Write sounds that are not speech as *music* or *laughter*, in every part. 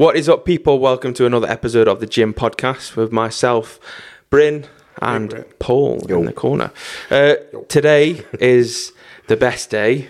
What is up, people? Welcome to another episode of the Gym Podcast with myself, Bryn, and Bryn. Paul in the corner. Uh, today is the best day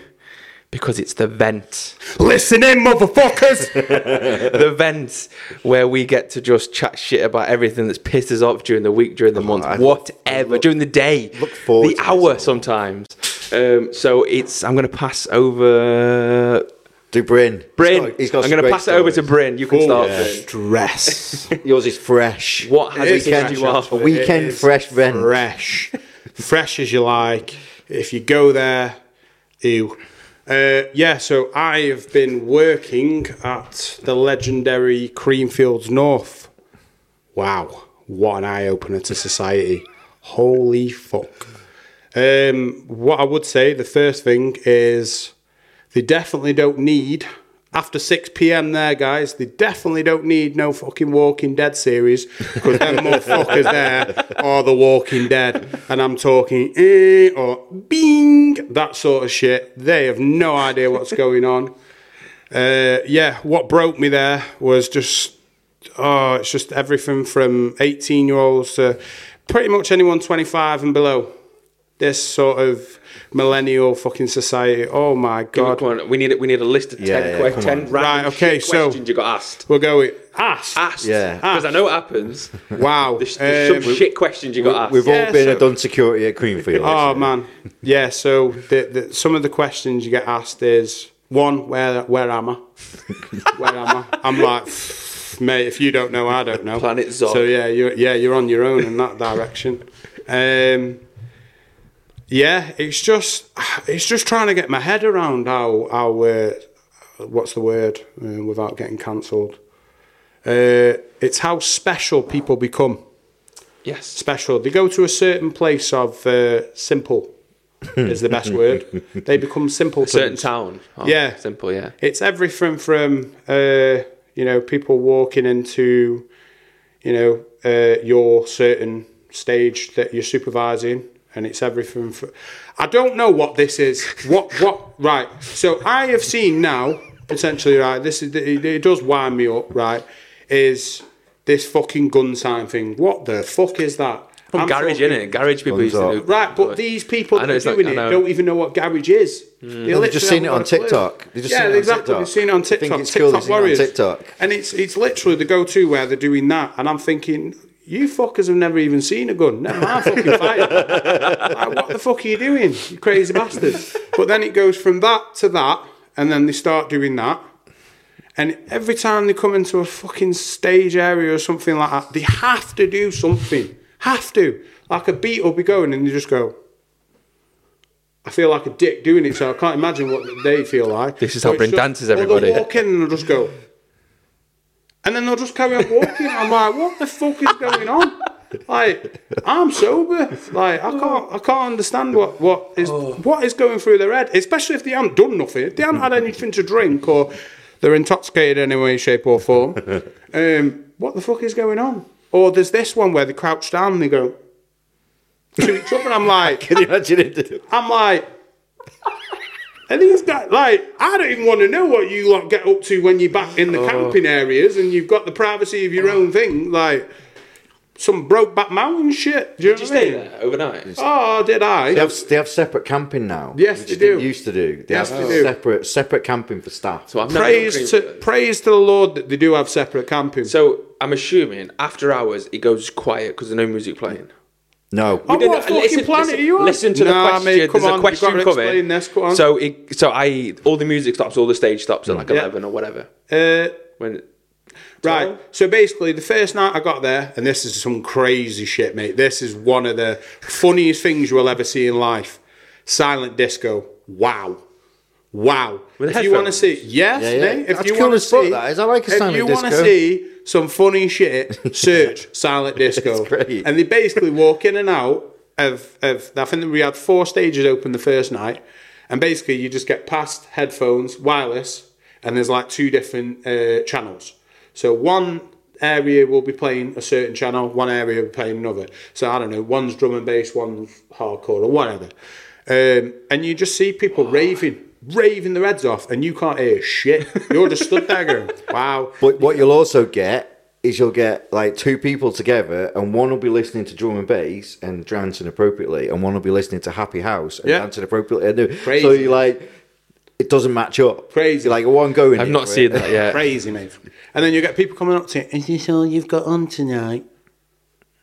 because it's the vent. Listen in, motherfuckers! *laughs* *laughs* The vent where we get to just chat shit about everything that's pissed us off during the week, during the month, I- whatever, during the day, look forward the hour sometimes. Um, so it's. I'm going to pass over. Do Bryn. Bryn, He's got, he's got I'm going to great pass it over to stories. Bryn. You can Cool. start. Yeah. Stress. *laughs* Yours is fresh. What has It is pissed fresh, you off? A weekend It is fresh vent. Fresh. fresh as you like. If you go there, ew. Uh, yeah, so I have been working at the legendary Creamfields North. Wow, what an eye opener to society. Holy fuck. Um, what I would say, the first thing is they definitely don't need, after 6 pm there, guys, they definitely don't need no fucking Walking Dead series because them motherfuckers there are the Walking Dead. And I'm talking eh or bing, that sort of shit. They have no idea what's going on. Uh, yeah, what broke me there was just, oh, it's just everything from 18 year olds to pretty much anyone 25 and below. This sort of millennial fucking society. Oh my god. Come on, we need we need a list of Yeah, ten, yeah, que- come 10 random Right, okay, so- questions you got asked. We'll go with ass. Asked, Yeah. because I know what happens. *laughs* Wow. There's, there's Um, some shit questions you got asked. We've Yeah, all been so- done security at Creamfield. Oh man, yeah. So the, the, some of the questions you get asked is one, where where am I? *laughs* where am I? I'm like, mate. If you don't know, I don't know. Planet Zog. So yeah, you're yeah you're on your own in that direction. Um, yeah, it's just it's just trying to get my head around how how uh, what's the word uh, without getting cancelled. Uh, it's how special people become yes. special. They go to a certain place of uh, simple is the best word. *laughs* They become simple. Certain town. Oh, Yeah. Simple. Yeah. It's everything from uh, you know people walking into you know uh, your certain stage that you're supervising, and it's everything. For, I don't know what this is. *laughs* What what right? So I have seen now potentially right. This is it, it does wind me up. Right? Is this fucking gun sign thing? What the fuck is that? From garage, talking- innit? Garage people used to do. Right, but these people that are it's like- doing it don't even know what garage is. Mm. They they've just seen it on got a clue. TikTok. They've just yeah, seen it on exactly. TikTok. They've seen it on I think TikTok. it's cool they've TikTok it on. TikTok. And it's it's literally the go-to where they're doing that, and I'm thinking. You fuckers have never even seen a gun. Never mind fucking *laughs* fighting. like, what the fuck are you doing, you crazy bastards? But then it goes from that to that, and then they start doing that. And every time they come into a fucking stage area or something like that, they have to do something. Have to. Like a beat will be going and they just go, I feel like a dick doing it, so I can't imagine what they feel like. This is how But Bryn dances, everybody. They'll walk in and just go. And then they'll just carry on walking. I'm like, what the fuck is going on? Like, I'm sober. Like, I can't, I can't understand what, what is, what is going through their head. Especially if they haven't done nothing. If they haven't had anything to drink or they're intoxicated in any way, shape, or form. *laughs* Um, what the fuck is going on? Or there's this one where they crouch down and they go to each other. I'm like, *laughs* Can you imagine it? I'm like, and these guys, like, I don't even want to know what you lot get up to when you're back in the oh. camping areas and you've got the privacy of your own thing, like some broke back mountain shit. Do you Did you know what I stay mean? there overnight? Oh, did I? They have, they have separate camping now. Yes, which they didn't do. used to do. They Yes, have they do. separate separate camping for staff. So I've never praise to praise to the Lord that they do have separate camping. So I'm assuming after hours it goes quiet because there's no music playing. No, Oh, didn't- what fucking listen- planet listen- are you on? Listen to Nah, the mate, come There's on, a question you've got to coming. explain this, go on. So, it, so I all the music stops, all the stage stops at like Yeah. eleven or whatever. Uh, When Right. So basically, the first night I got there, and this is some crazy shit, mate. This is one of the funniest things you will ever see in life. Silent disco. Wow. Wow. With if you want to headphones? see, yes, Yeah, yeah. mate. If That's you cool want to as fuck, see, that is. I like a if you wanna see *laughs* some funny shit, search silent disco. It's great. And they basically walk in and out of of. I think we had four stages open the first night, and basically you just get past headphones, wireless, and there's like two different uh, channels. So one area will be playing a certain channel, one area will be playing another. So I don't know, one's drum and bass, one's hardcore or whatever. Um, and you just see people raving raving the heads off, and you can't hear shit. You're just stood there going, *laughs* "Wow." But what you'll also get is you'll get like two people together, and one will be listening to drum and bass and dancing appropriately, and one will be listening to Happy House and Yeah. dancing appropriately. And Crazy. So you're like, it doesn't match up. Crazy. You're like one going. I've not for seen it. that yet. Crazy, mate. And then you get people coming up to you, is this all you've got on tonight?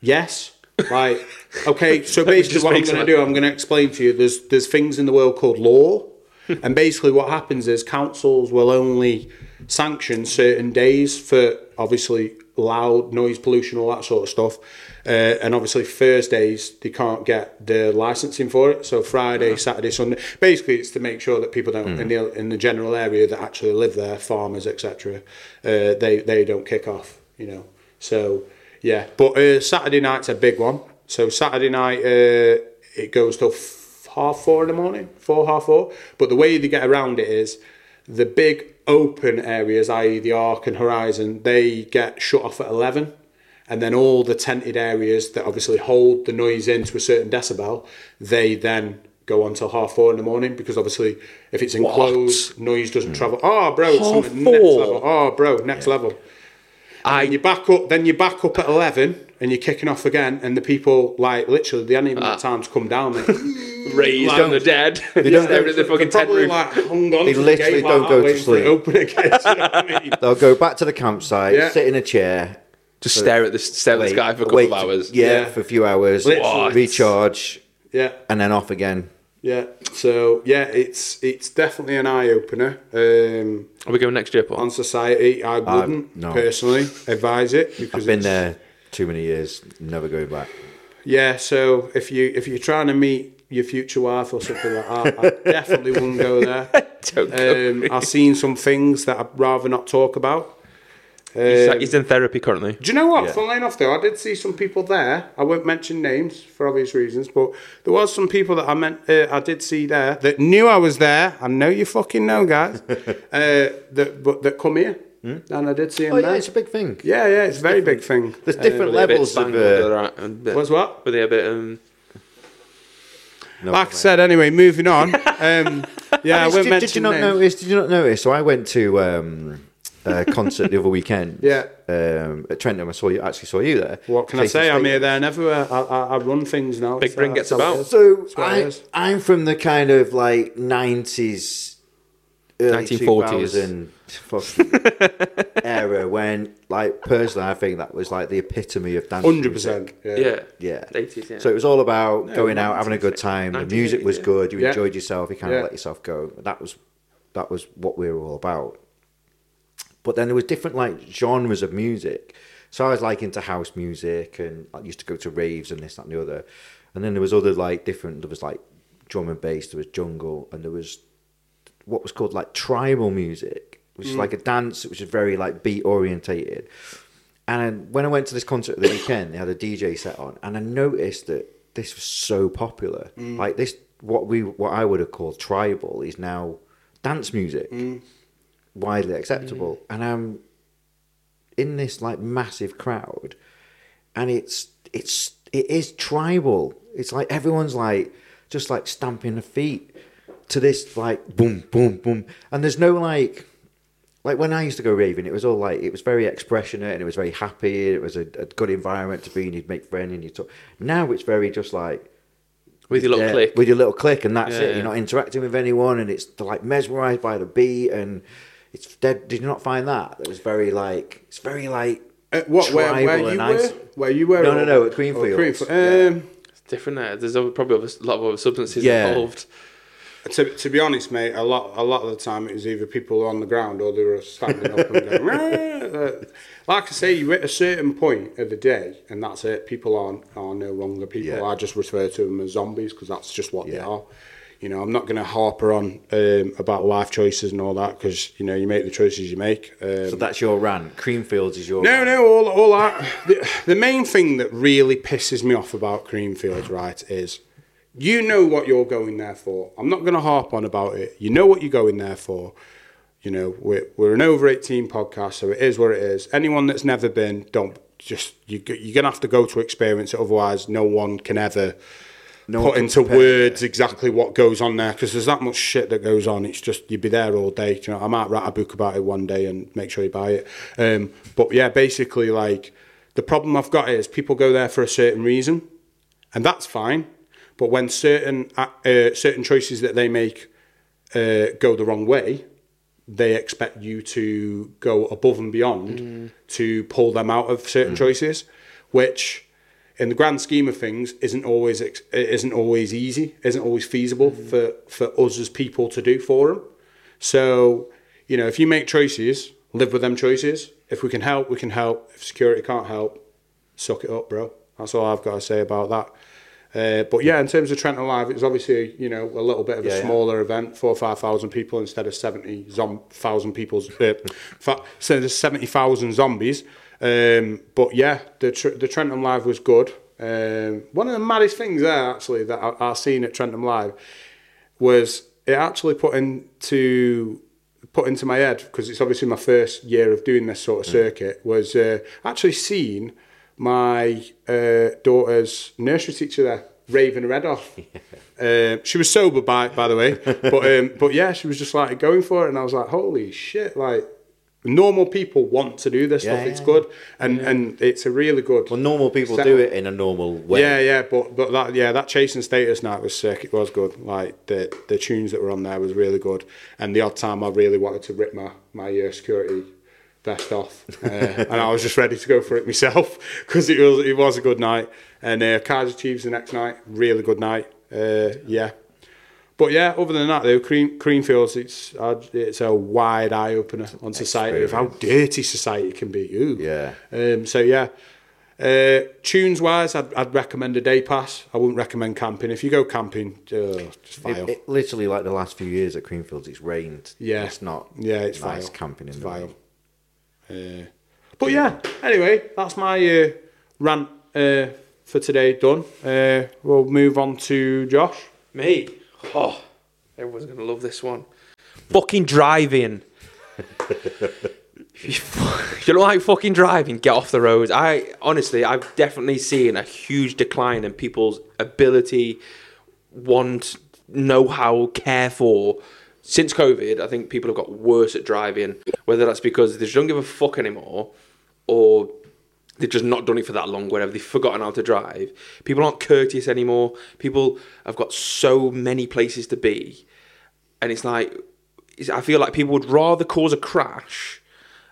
Yes. Right. Okay, so *laughs* basically just what I'm make going to some- do, I'm going to explain to you, there's, there's things in the world called law. *laughs* and basically what happens is councils will only sanction certain days for obviously loud noise pollution, all that sort of stuff. Uh, and obviously Thursdays, they can't get the licensing for it. So Friday, Saturday, Sunday. Basically, it's to make sure that people don't, in, the, in the general area that actually live there, farmers, etc., uh, they, they don't kick off, you know. So, yeah. But uh, Saturday night's a big one. So Saturday night, uh, it goes till half four in the morning, four, half four. But the way they get around it is the big open areas, i.e., the Arc and Horizon, they get shut off at 11. And then all the tented areas that obviously hold the noise in to a certain decibel, they then go on till half four in the morning because obviously if it's enclosed, noise doesn't hmm. travel. Oh, bro, it's Half something next level. Oh, bro, next level. I And you back up, then you back up at 11 and you're kicking off again. And the people, like, literally, they hadn't even Ah. had time to come down. They, *laughs* raised Like- on the dead. *laughs* They don't Staring at the fucking tent probably roof. like hung on They to the literally gate don't while go to waiting for sleep. Open again. *laughs* you know I mean? They'll go back to the campsite, Yeah. sit in a chair, Just stare at the stare at the sky for a couple wait- of hours. Yeah, Yeah. for a few hours, Literally. recharge, Yeah. and then off again. Yeah, so yeah, it's it's definitely an eye opener um, Are we going next year, Paul? on society. I wouldn't no. personally advise it because I've been there too many years, never going back. Yeah, so if you if you're trying to meet your future wife or something like that, I definitely wouldn't go there. *laughs* Don't go. Um, I've seen some things that I'd rather not talk about. He's, Um, he's in therapy currently. do you know what? Yeah. Funnily enough, though, I did see some people there. I won't mention names for obvious reasons, but there was some people that I meant uh, I did see there that knew I was there. I know you fucking know, guys. *laughs* uh, that but that come here, and I did see them Oh yeah, there. it's a big thing. yeah, yeah, it's a very big thing. There's different Were they a bit levels of. spangled, Uh, were they a bit- Was what? Were they a bit um? no, Like I said, anyway, moving on. *laughs* Um, yeah, I Did won't you- mention did you not names. notice? Did you not notice? So I went to um, a concert the other weekend. *laughs* Yeah. Um, at Trentham, I saw you. Actually, saw you there. What can I say? I'm here, there, and everywhere. I, I, I run things now. Big so Brain gets that's how it about. So I, I'm from the kind of like 90s, early 1940s. 2000 *laughs* era when, like, personally, I think that was like the epitome of dance. Hundred percent. Yeah. Yeah. 80s, yeah. So it was all about going out, having a good time. The music was yeah. good. You Yeah. enjoyed yourself. You kind Yeah. of let yourself go. That was that was what we were all about. But then there was different like genres of music. So I was like into house music, and I used to go to raves and this, that, and the other. And then there was other like different. There was like drum and bass. There was jungle, and there was what was called like tribal music, which is mm. like a dance which is very like beat orientated. And when I went to this concert at the weekend, they had a DJ set on, and I noticed that this was so popular. Mm. Like this, what we what I would have called tribal is now dance music, mm. Widely acceptable. Mm. And I'm in this like massive crowd, and it's it's it is tribal. It's like everyone's like just like stamping their feet to this like boom boom boom, and there's no like like when I used to go raving, it was all like it was very expressionate and it was very happy. It was a, a good environment to be in. You'd make friends and you talk. Now it's very just like With your little yeah, click. with your little click, and that's Yeah, it. You're not interacting with anyone, and it's like mesmerized by the beat, and it's dead. Did you not find that? It was very like it's very like Uh, what? Where, where you and were? Where you were? No, no, or- no, at or Creamfields. Greenfield. Yeah. Um, It's different there. There's other- probably a lot of other substances Yeah. involved. to, to be honest, mate, a lot a lot of the time it was either people on the ground or they were standing up and going. *laughs* "Rah!" Like I say, you're at a certain point of the day, and that's it. People aren't are no longer people. Yeah. I just refer to them as zombies because that's just what they are. You know, I'm not going to harper on um, about life choices and all that because you know you make the choices you make. Um, So that's your rant. Creamfields is your no, rant. no, all, all that. The, the main thing that really pisses me off about Creamfields, right, is you know what you're going there for. I'm not going to harp on about it. You know what you're going there for. You know, we're, we're an over 18 podcast, so it is what it is. Anyone that's never been, don't just, you, you're going to have to go to experience it, otherwise, no one can ever No put into words exactly what goes on there because there's that much shit that goes on. It's just you'd be there all day. You know, I might write a book about it one day and make sure you buy it. Um, but yeah, basically, like the problem I've got is people go there for a certain reason, and that's fine. But when certain uh, certain choices that they make uh, go the wrong way, they expect you to go above and beyond to pull them out of certain choices, which, in the grand scheme of things, isn't always isn't always easy, isn't always feasible for for us as people to do for them. So, you know, if you make choices, live with them choices. If we can help, we can help. If security can't help, suck it up, bro. That's all I've got to say about that. Uh, but yeah, in terms of Trentham Live, it was obviously you know a little bit of a Yeah, yeah. smaller event, four or five thousand people instead of seventy thousand people's uh, instead of seventy thousand zombies. Um, but yeah, the the Trentham Live was good. Um, one of the maddest things there actually that I, I seen at Trentham Live was it actually put into put into my head because it's obviously my first year of doing this sort of circuit was uh, actually seeing my uh, daughter's nursery teacher there raving her head. Uh, *laughs* she was sober by by the way, but um, but yeah, she was just like going for it, and I was like, holy shit! Like normal people want to do this Yeah, stuff. It's good, and and it's a really good. Well, normal people Set- do it in a normal way. Yeah, yeah, but but that yeah, that Chase & Status night was sick. It was good. Like the the tunes that were on there was really good. And the odd time I really wanted to rip my my uh, security vest off, uh, *laughs* and I was just ready to go for it myself *laughs* because it was it was a good night. And uh, Kaiser Chiefs the next night, really good night. Uh, yeah. But yeah, other than that, though, Cream, Creamfields, it's uh, it's a wide eye opener on society of how dirty society can be. Ooh. Yeah. Um, so yeah, uh, tunes wise, I'd, I'd recommend a day pass. I wouldn't recommend camping. If you go camping, uh, just file. It, it, literally, like the last few years at Creamfields, it's rained. Yeah. it's not. yeah, it's nice vile. camping in it's the vile. rain. Uh, but yeah, anyway, that's my uh, rant uh, for today done. Uh, we'll move on to Josh. Me? Oh, everyone's going to love this one. Fucking driving. *laughs* you don't like fucking driving, get off the roads. I honestly, I've definitely seen a huge decline in people's ability, want, know how, care for. Since COVID, I think people have got worse at driving. Whether that's because they just don't give a fuck anymore, or they've just not done it for that long, whatever. They've forgotten how to drive. People aren't courteous anymore. People have got so many places to be. And it's like, it's- I feel like people would rather cause a crash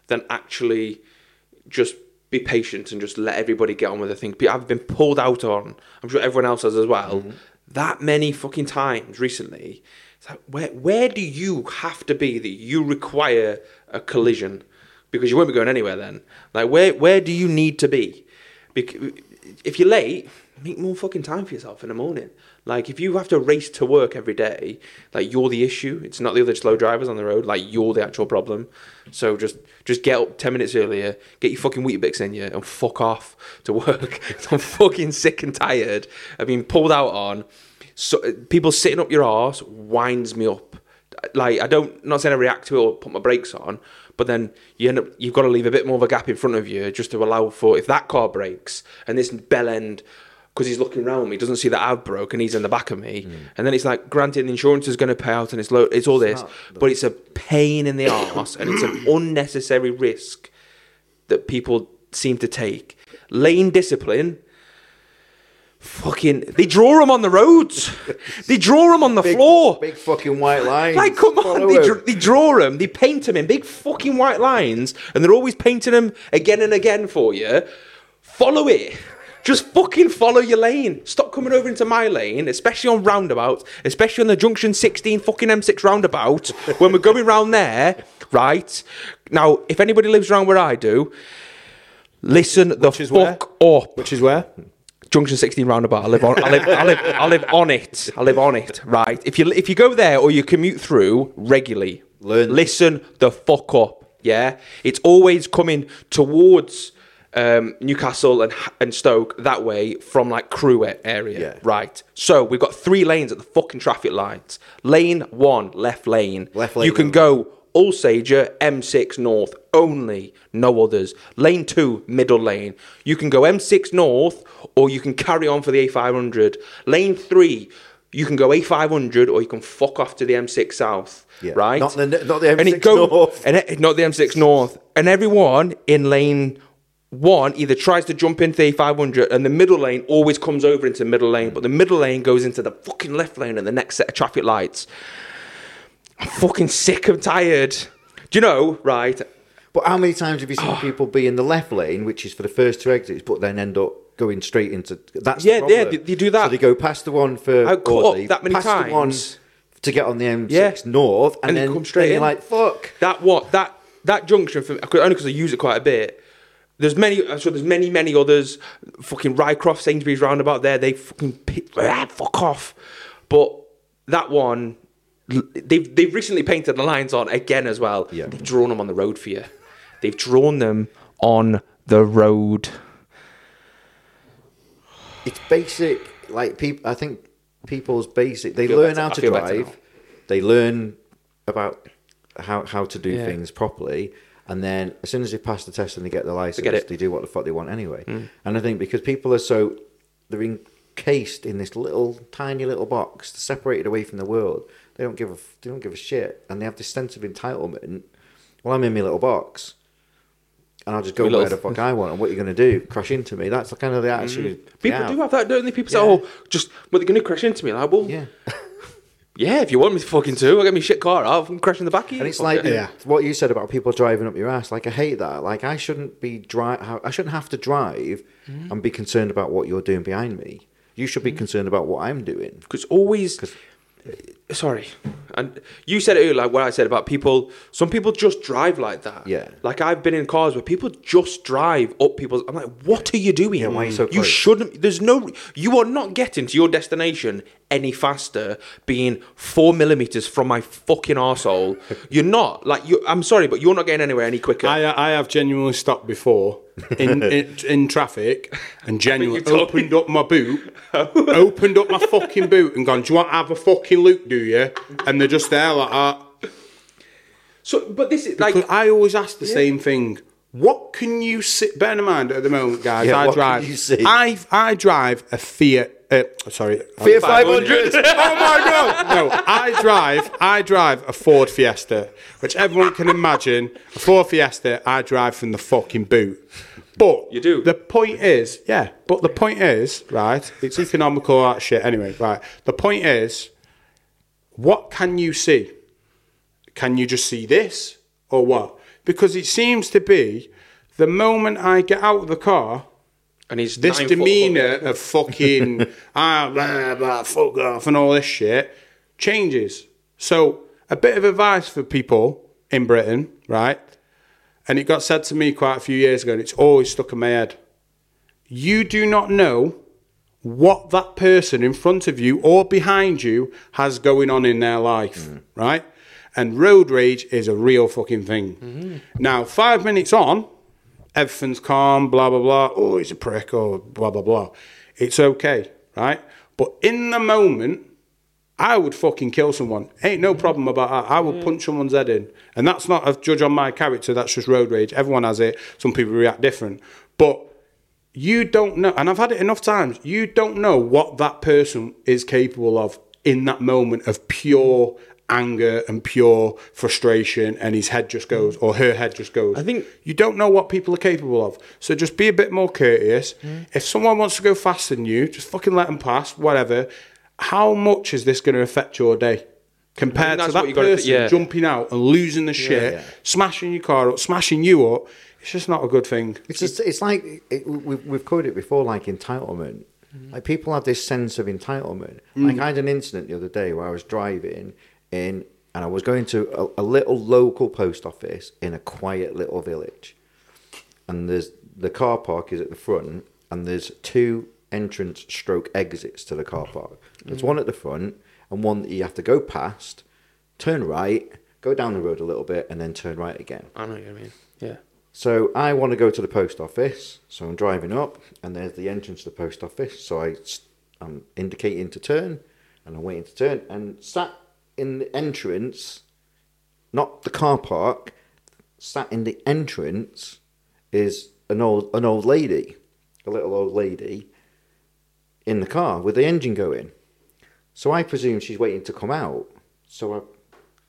than actually just be patient and just let everybody get on with their thing. I've been pulled out on, I'm sure everyone else has as well, mm-hmm. that many fucking times recently. It's like, where, where do you have to be that you require a collision? Because you won't be going anywhere then. Like, where, where do you need to be? Because if you're late, make more fucking time for yourself in the morning. Like, if you have to race to work every day, like you're the issue. It's not the other slow drivers on the road. Like you're the actual problem. So just just get up ten minutes earlier, get your fucking Weetabix in you, and fuck off to work. *laughs* I'm fucking sick and tired of being pulled out on. So people sitting up your arse winds me up. Like I don't not saying I react to it or put my brakes on, but then you end up you've got to leave a bit more of a gap in front of you just to allow for if that car breaks and this bell end because he's looking around me doesn't see that I've broke and he's in the back of me, and then it's like granted the insurance is going to pay out and it's low, it's all this, but it's a pain in the arse and it's an *coughs* unnecessary risk that people seem to take. Lane discipline. Fucking, they draw them on the roads. they draw them on the Big, floor. big fucking white lines. Like, come on, they, dr- they draw them, they paint them in big fucking white lines, and they're always painting them again and again for you. Follow it. Just fucking follow your lane. Stop coming over into my lane, especially on roundabouts, especially on the junction 16 fucking M6 roundabout, when we're going round there, right? Now, if anybody lives around where I do, listen the is where? fuck up. Which is where? Junction 16 roundabout. I live on. I live. I live. I live on it. I live on it. Right. If you if you go there or you commute through regularly, Learn. listen the fuck up. Yeah. It's always coming towards um, Newcastle and and Stoke that way from like Crewe area. Yeah. Right. So we've got three lanes at the fucking traffic lights. Lane one, left lane. Left lane You can go Alsager, M6 North only, no others. Lane 2, middle lane. You can go M6 North or you can carry on for the A500. Lane 3, you can go A500 or you can fuck off to the M6 South. Yeah. Right? Not the- not the M6 it go- North. And it, not the M6 North. And everyone in lane one either tries to jump into the A500 and the middle lane always comes over into the middle lane, but the middle lane goes into the fucking left lane and the next set of traffic lights. I'm fucking sick and tired. Do you know, right? But how many times have you Oh. seen people be in the left lane, which is for the first two exits, but then end up going straight into that's Yeah, the yeah, they- they do that. So they go past the one for I caught up that many past the one times. to get on the M6 Yeah. North, and, And then come straight in. like, fuck. That what that that junction for only because I use it quite a bit. There's many, so there's many, many others. Fucking Ryecroft, Sainsbury's roundabout there. They fucking pi- ah, fuck off. But that one, they've they've recently painted the lines on again as well. Yeah. They've drawn them on the road for you. They've drawn them on the road. It's basic. Like people, I think people's basic. They learn better- how to drive. They learn about how how to do Yeah. things properly, and then as soon as they pass the test and they get the license, it. they do what the fuck they want anyway. Mm. And I think because people are so they're encased in this little tiny little box, separated away from the world. They don't give a they don't give a shit, and they have this sense of entitlement. Well, I'm in my little box. And I'll just go where little- the fuck I want. And what you're going to do? Crash into me? That's the kind of the attitude. they People have. do have that, don't they? People say, "Oh, just well, they're going to crash into me." Like, well, Yeah. *laughs* yeah, if you want me to fucking to, I'll get me shit car out and crash in the back of you. And it's like. Yeah. what you said about people driving up your ass. Like I hate that. Like I shouldn't be drive. I shouldn't have to drive Mm. and be concerned about what you're doing behind me. You should be hmm. concerned about what I'm doing. because always sorry. And you said it earlier like what i said about people. Some people just drive like that. Yeah. like i've been in cars where people just drive up people's i'm like what are you doing? Yeah, why are you so you close? shouldn't there's no you are not getting to your destination any faster being four millimeters from my fucking asshole, *laughs* you're not. Like you i'm sorry but you're not getting anywhere any quicker. I, I have genuinely stopped before in, *laughs* in, in traffic and genuinely you told me. opened up my boot, *laughs* oh. opened up my fucking boot and gone, Do you want to have a fucking look, do you? And they're just there like that. so but this is like Because I always ask the same thing. What can you see? Bear in mind at the moment, guys, Yeah, I what can drive. you see? I I drive a Fiat. Uh, sorry, Fiat 500. *laughs* oh my god! No, I drive. I drive a Ford Fiesta, which everyone can imagine. A Ford Fiesta. I drive from the fucking boot. But You do? The point is, yeah. But the point is, right? It's economical that shit. Anyway, right. The point is, what can you see? Can you just see this or what? Because it seems to be the moment I get out of the car, and he's this demeanour of fucking *laughs* ah blah blah fuck off and all this shit changes. So a bit of advice for people in Britain, right? And it got said to me quite a few years ago, and it's always stuck in my head. You do not know what that person in front of you or behind you has going on in their life, right? And road rage is a real fucking thing. Mm-hmm. Now, five minutes on, everything's calm, blah, blah, blah. Oh, he's a prick, or blah, blah, blah. It's okay, right? But in the moment, I would fucking kill someone. Ain't no mm-hmm. problem about that. I would punch someone's head in. And that's not a judge on my character, that's just road rage. Everyone has it. Some people react different. But you don't know, and I've had it enough times, you don't know what that person is capable of in that moment of pure anger and pure frustration, and his head just goes, or her head just goes. I think- you don't know what people are capable of. So just be a bit more courteous. If someone wants to go faster than you, just fucking let them pass, whatever. How much is this going to affect your day? Compared to that what you gotta person th- yeah. jumping out and losing the shit, yeah. smashing your car up, smashing you up, it's just not a good thing. It's just, it's like it, we've we've quoted it before, like entitlement. Mm-hmm. Like people have this sense of entitlement. Mm. Like I had an incident the other day where I was driving in, and I was going to a, a little local post office in a quiet little village, and there's the car park is at the front, and there's two entrance stroke exits to the car park. There's mm. one at the front and one that you have to go past, turn right, go down the road a little bit, and then turn right again. I know what you mean So I want to go to the post office. So I'm driving up, and there's the entrance to the post office. So I'm indicating to turn, and I'm waiting to turn, and sat in the entrance, not the car park. Sat in the entrance is an old an old lady, a little old lady, in the car with the engine going. So I presume she's waiting to come out. So I,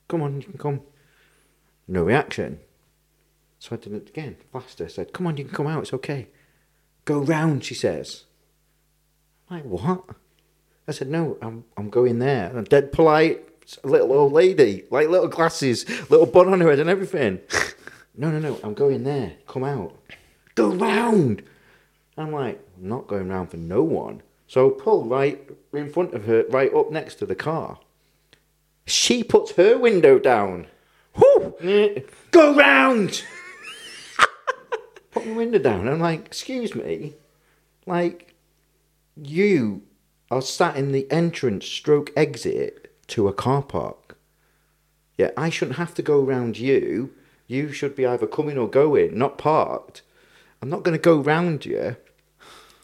come on, you can come. No reaction. So I did it again, faster. I said, come on, you can come out, it's okay. Go round, she says. I'm like, what? I said, no, I'm, I'm going there. And I'm dead polite, little old lady, like little glasses, little bun on her head and everything. *laughs* no, no, no, I'm going there. Come out. Go round. I'm like, I'm not going round for no one. So I pull right in front of her, right up next to the car. She puts her window down. Whoo! *laughs* Go round! Put my window down. I'm like, excuse me? Like, you are sat in the entrance stroke exit to a car park. Yeah, I shouldn't have to go round you. You should be either coming or going, not parked. I'm not going to go round you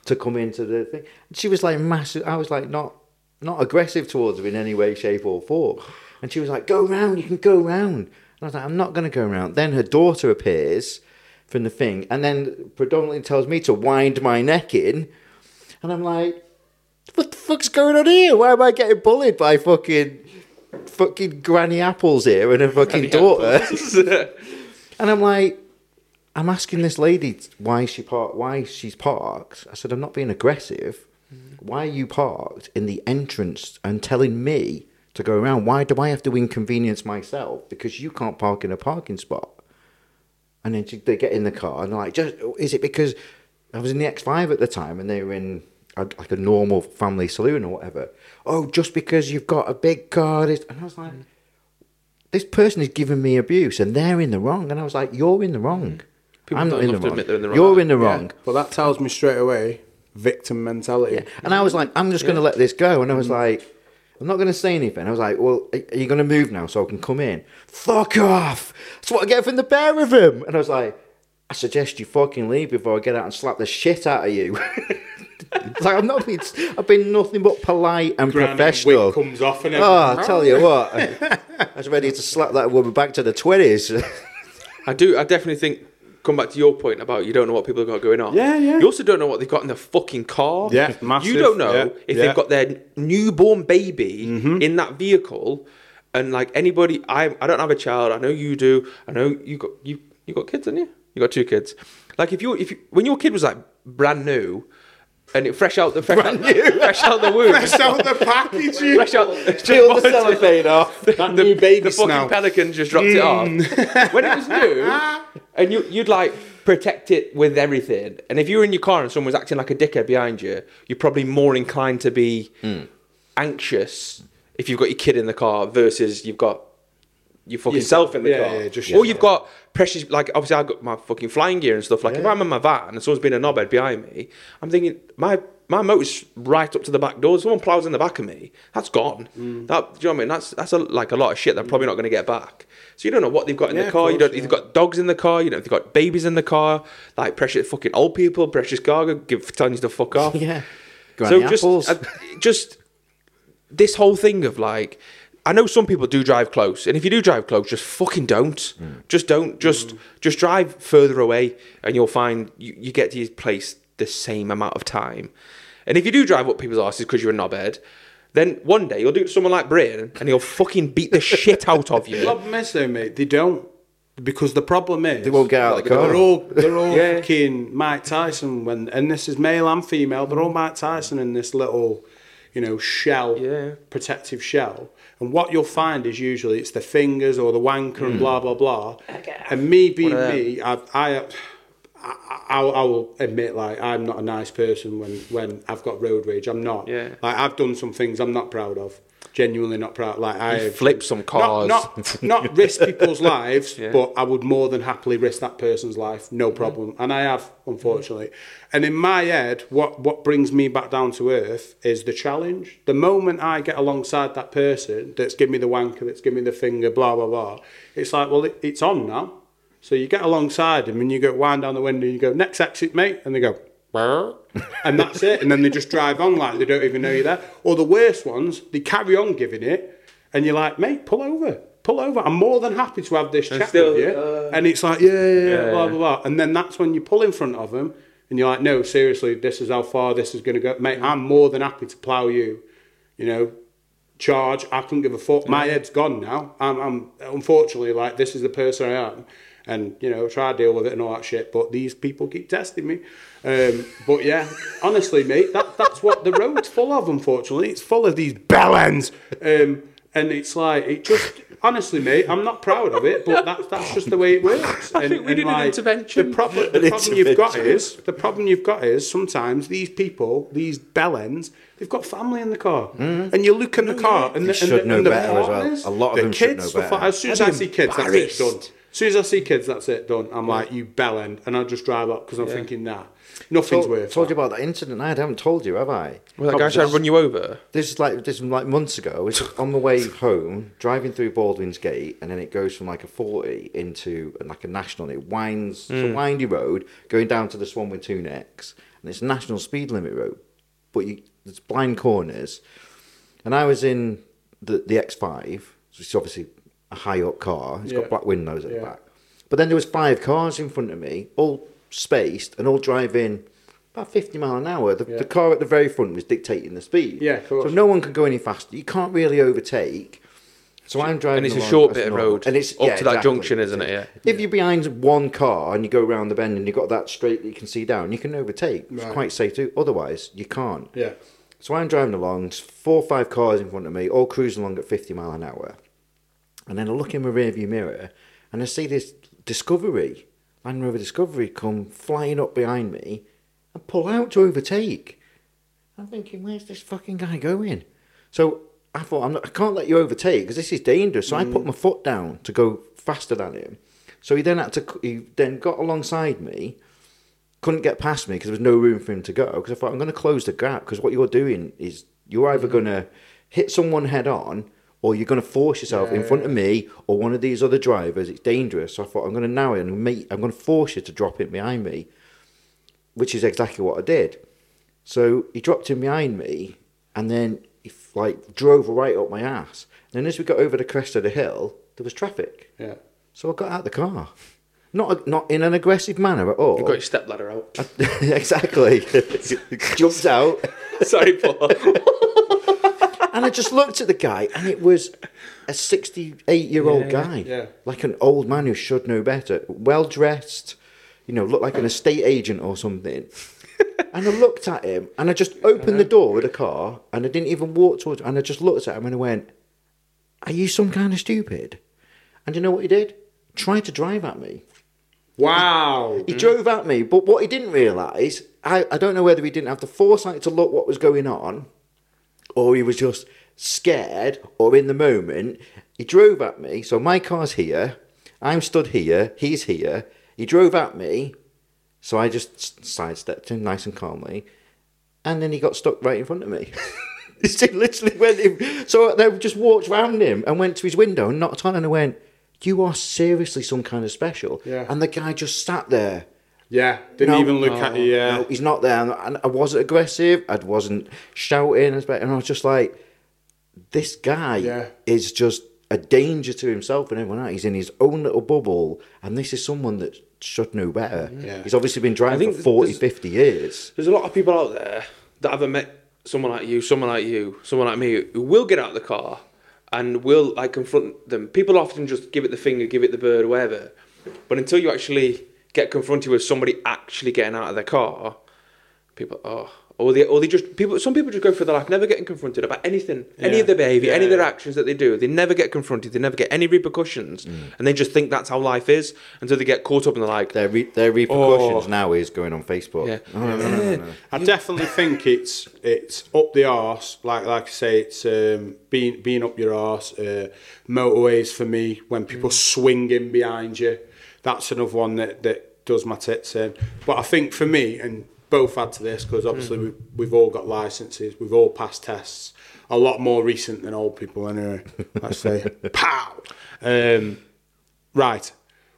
to come into the thing. And She was like massive. I was like not not aggressive towards her in any way, shape, or form. And she was like, "Go round. You can go round." And I was like, "I'm not going to go round." Then her daughter appears from the thing, and then predominantly tells me to wind my neck in, and I'm like, "What the fuck's going on here? Why am I getting bullied by fucking fucking Granny Apples here and her fucking daughter?" *laughs* And I'm like, I'm asking this lady why she parked, why she's parked. I said, I'm not being aggressive. Mm-hmm. Why are you parked in the entrance and telling me to go around? Why do I have to inconvenience myself because you can't park in a parking spot? And then she, they get in the car and they're like, just is it because I was in the X5 at the time and they were in a, like a normal family saloon or whatever? Oh, just because you've got a big car, this-" and I was like this person is giving me abuse and they're in the wrong. And I was like, you're in the wrong. People I'm not don't in the wrong. admit they're in the wrong. You're in the Yeah. wrong. Well, that tells me straight away victim mentality. Yeah. And I was like, I'm just going to let this go. And I was Mm. like, I'm not going to say anything. I was like, well, are are you going to move now so I can come in? Fuck off. That's what I get from the pair of them. And I was like, I suggest you fucking leave before I get out and slap the shit out of you. *laughs* It's like, I'm not being, I've been nothing but polite and Granny professional. wig comes off and Oh, everything. I tell you what, *laughs* I was ready to slap that woman back to the 20s. *laughs* I do. I definitely think. Come back to your point about you don't know what people have got going on. Yeah, yeah. You also don't know what they've got in their fucking car. Yeah, massive, You don't know yeah, if yeah. Mm-hmm. they've got their newborn baby in that vehicle, and like anybody, I I don't have a child. I know you do. I know you got you you got kids, haven't you? You got two kids. Like if you if you, when your kid was like brand new, and it fresh out the fresh, out, fresh out the womb, Fresh out the package. you- fresh out. *laughs* Peel the cellophane off. That new baby the fucking smell. pelican just dropped it off. Mm. *laughs* when it was new, and you, you'd like protect it with everything. And if you were in your car and someone was acting like a dickhead behind you, you're probably more inclined to be hmm. anxious if you've got your kid in the car versus you've got your fucking Yourself, self in the yeah, car. yeah, just or you've got precious, like obviously I've got my fucking flying gear and stuff. Like if I'm in my van and someone's been a knobhead behind me, I'm thinking my my motor's right up to the back door. Someone plows in the back of me, that's gone. Mm. That do you know what I mean? That's that's a, like a lot of shit. They're probably not going to get back. So you don't know what they've got in Yeah, the car. you course, don't. You've got dogs in the car. You know they've got babies in the car. Like precious fucking old people, precious cargo, give telling you to fuck *laughs* off. Yeah. So Granny just, apples. uh, just this whole thing of like, I know some people do drive close, and if you do drive close, just fucking don't. Mm. Just don't. Just just drive further away, and you'll find you, you get to your place the same amount of time. And if you do drive up people's asses because you're a knobhead, then one day you'll do it to someone like Brian, and he'll fucking beat the shit out of The you. problem is though, mate, they don't. Because the problem is They won't get out of the car. They're all they're all *laughs* Yeah. fucking Mike Tyson when and this is male and female, they're all Mike Tyson in this little, you know, shell Yeah. protective shell. And what you'll find is usually it's the fingers or the wanker Hmm. and blah blah blah. And me being One of them. me, I I I, I, I will admit, like I'm not a nice person when, when I've got road rage. I'm not. Yeah. Like I've done some things I'm not proud of. Genuinely not proud. Like I flip some cars. Not not, *laughs* not risk people's lives, Yeah. but I would more than happily risk that person's life, no problem. And I have, unfortunately. And in my head, what what brings me back down to earth is the challenge. The moment I get alongside that person that's giving me the wanker, that's giving me the finger, blah blah blah, it's like, well, it, it's on now. So you get alongside them and you go wind down the window and you go, next exit, mate. And they go. And that's it. And then they just drive on like they don't even know you're there. Or the worst ones, they carry on giving it and you're like, mate, pull over. pull over. I'm more than happy to have this chat still, with you. uh, and it's like, yeah, yeah, yeah, blah, blah, blah. And then that's when you pull in front of them and you're like, no, seriously, this is how far this is going to go. Mate, I'm more than happy to plough you, you know, charge. I couldn't give a fuck. My head's gone now. I'm, I'm unfortunately like, this is the person I am. And, you know, try to deal with it and all that shit. But these people keep testing me. Um, but yeah, honestly, mate, that, that's what the road's full of, unfortunately. It's full of these bellends. Um, and it's like, it just, honestly, mate, I'm not proud of it, but that's, that's just the way it works. *laughs* I and, think we and, did an intervention. The problem, *laughs* the An problem you've got is, the problem you've got is sometimes these people, these bellends, they've got family in the car. And you look in the car and the, They and the, know and the better as well. partners, A lot of the them should kids, know better. As soon as I'd I be see kids, that's it, done. Embarrassed. As soon as I see kids, that's it, done. I'm like, you bell end. And I just drive up because I'm thinking, nah, nothing's told, worth told that. you about that incident I had. I haven't told you, have I? Well, that guy tried to run you over. This is like this is like months ago. I was *laughs* on the way home, driving through Baldwin's Gate, and then it goes from like a forty into like a national. And it winds, it's a hmm. windy road going down to the Swan with two necks, and it's a national speed limit road. But you, there's blind corners, and I was in the the X5, which is obviously a high up car. It's Yeah. got black windows at Yeah. the back. But then there was five cars in front of me, all spaced and all driving about 50 mile an hour. The, Yeah. the car at the very front was dictating the speed. Yeah, of course. So no one can go any faster. You can't really overtake. So I'm driving. And it's a short bit of normal. road and it's up yeah, to that exactly. junction, isn't it? Yeah. If you're behind one car and you go around the bend and you've got that straight that you can see down, you can overtake. It's quite safe too. Otherwise, you can't. Yeah. So I'm driving along, four or five cars in front of me, all cruising along at 50 mile an hour. And then I look in my rearview mirror and I see this Discovery, Land Rover Discovery, come flying up behind me and pull out to overtake. I'm thinking, where's this fucking guy going? So I thought, I'm not, I can't let you overtake because this is dangerous. So I put mm. my foot down to go faster than him. So he then had to, he then got alongside me couldn't get past me because there was no room for him to go. Because I thought I'm going to close the gap. Because what you're doing is you're either mm. going to hit someone head on, or you're going to force yourself in front of me or one of these other drivers. It's dangerous. So I thought I'm going to now and. I'm going to force you to drop in behind me, which is exactly what I did. So he dropped in behind me, and then he like drove right up my ass. And then as we got over the crest of the hill, there was traffic. Yeah. So I got out of the car. Not, not in an aggressive manner at all. You've got your step ladder out. *laughs* exactly. *laughs* Jumped out, *laughs* Sorry, Paul. And I just looked at the guy, and it was a 68 year old Yeah, guy. yeah. Like an old man who should know better. Well dressed, you know, looked like an estate agent or something. *laughs* and I looked at him, and I just opened the uh-huh. door of the car, and I didn't even walk towards him, and I just looked at him and I went, Are you some kind of stupid? And you know what he did? Tried to drive at me. Wow. He drove at me, but what he didn't realise, I, I don't know whether he didn't have the foresight to look what was going on, or he was just scared, or in the moment, he drove at me. So my car's here, I'm stood here, he's here. He drove at me, so I just sidestepped him nice and calmly, and then he got stuck right in front of me. *laughs* he literally went in. So I just walked round him and went to his window and knocked on, and I went, "You are seriously some kind of special." Yeah. And the guy just sat there. Yeah. Didn't No. even look at you. Yeah. No, he's not there. And I wasn't aggressive. I wasn't shouting. And I was just like, this guy Yeah. is just a danger to himself and everyone else. He's in his own little bubble. And this is someone that should know better. Yeah. He's obviously been driving for 40, 50 years. There's a lot of people out there that haven't met someone like you, someone like you, someone like me, who will get out of the car and will like confront them. People often just give it the finger, give it the bird, whatever. But until you actually get confronted with somebody actually getting out of their car, people oh. Or they, or they just people. Some people just go through their life never getting confronted about anything, any of their behaviour, Yeah, any of their yeah. actions that they do. They never get confronted. They never get any repercussions, and they just think that's how life is until they get caught up and they're like, Their, re- their repercussions Oh. now is going on Facebook. Yeah. Oh, no, no, no, no, no. I definitely think it's it's up the arse. Like like I say, it's um, being being up your arse. Uh, motorways for me when people swing in behind you. That's another one that that does my tits in. But I think for me and both add to this because obviously we, we've all got licenses, we've all passed tests. A lot more recent than old people anyway. Let's say, *laughs* pow. Um, Right.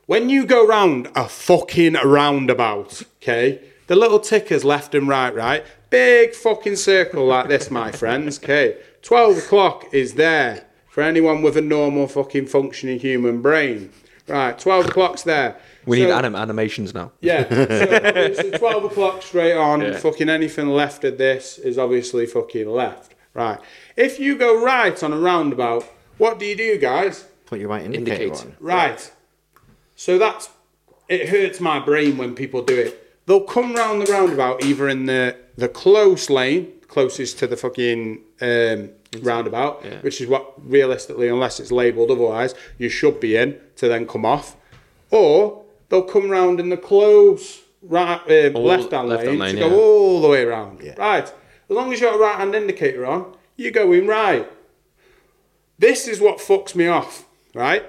When you go round a fucking roundabout, okay, the little tickers left and right, right? Big fucking circle like this, my *laughs* friends, okay? 12 o'clock is there. for anyone with a normal fucking functioning human brain. Right, 12 o'clock's there. We need anim- animations now. yeah, *laughs* so obviously 12 o'clock straight on, Yeah. fucking anything left of this is obviously fucking left. Right. If you go right on a roundabout, what do you do, guys? Put your right indicator Indicate. on. Right. So that's, it hurts my brain when people do it. They'll come round the roundabout either in the, the close lane, closest to the fucking um, roundabout, Yeah. which is what realistically, unless it's labelled otherwise, you should be in to then come off. Or they'll come round in the close right um, All left hand left-hand lane, lane, to go yeah. all the way around. Yeah. Right. As long as you've got a right hand indicator on, you're going right. This is what fucks me off, right?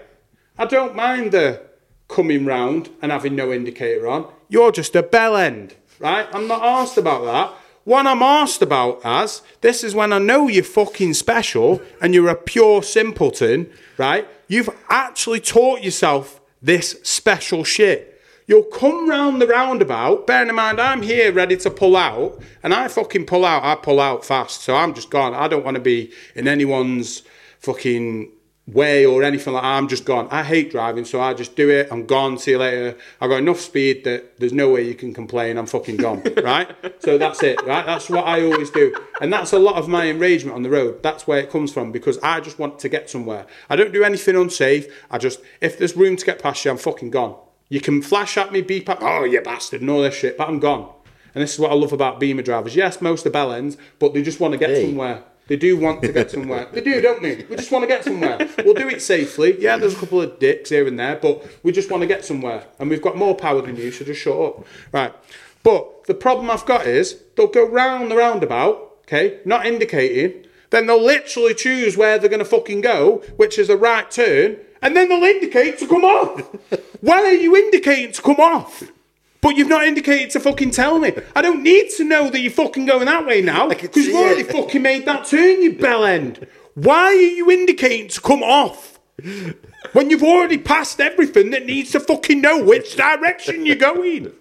I don't mind the coming round and having no indicator on. You're just a bell end, right? I'm not asked about that. What I'm asked about as this is when I know you're fucking special and you're a pure simpleton, right? You've actually taught yourself this special shit. You'll come round the roundabout, bearing in mind I'm here ready to pull out, and I fucking pull out, I pull out fast, so I'm just gone. I don't want to be in anyone's fucking way or anything like that. I'm just gone. I hate driving, so I just do it. I'm gone. See you later. I've got enough speed that there's no way you can complain. I'm fucking gone. *laughs* right? So that's it. Right? That's what I always do, and that's a lot of my enragement on the road. That's where it comes from because I just want to get somewhere. I don't do anything unsafe. I just if there's room to get past you, I'm fucking gone. You can flash at me, beep at oh you bastard, and all this shit, but I'm gone. And this is what I love about Beamer drivers. Yes, most are bell ends, but they just want to get Hey. somewhere. They do want to get somewhere. They do, don't they? We just want to get somewhere. We'll do it safely. Yeah, there's a couple of dicks here and there, but we just want to get somewhere. And we've got more power than you, so just shut up. Right. But the problem I've got is they'll go round the roundabout, okay, not indicating. Then they'll literally choose where they're going to fucking go, which is a right turn, and then they'll indicate to come off. Why are you indicating to come off? But you've not indicated to fucking tell me. I don't need to know that you're fucking going that way now because you've already fucking made that turn, you bell end. Why are you indicating to come off when you've already passed everything that needs to fucking know which direction you're going?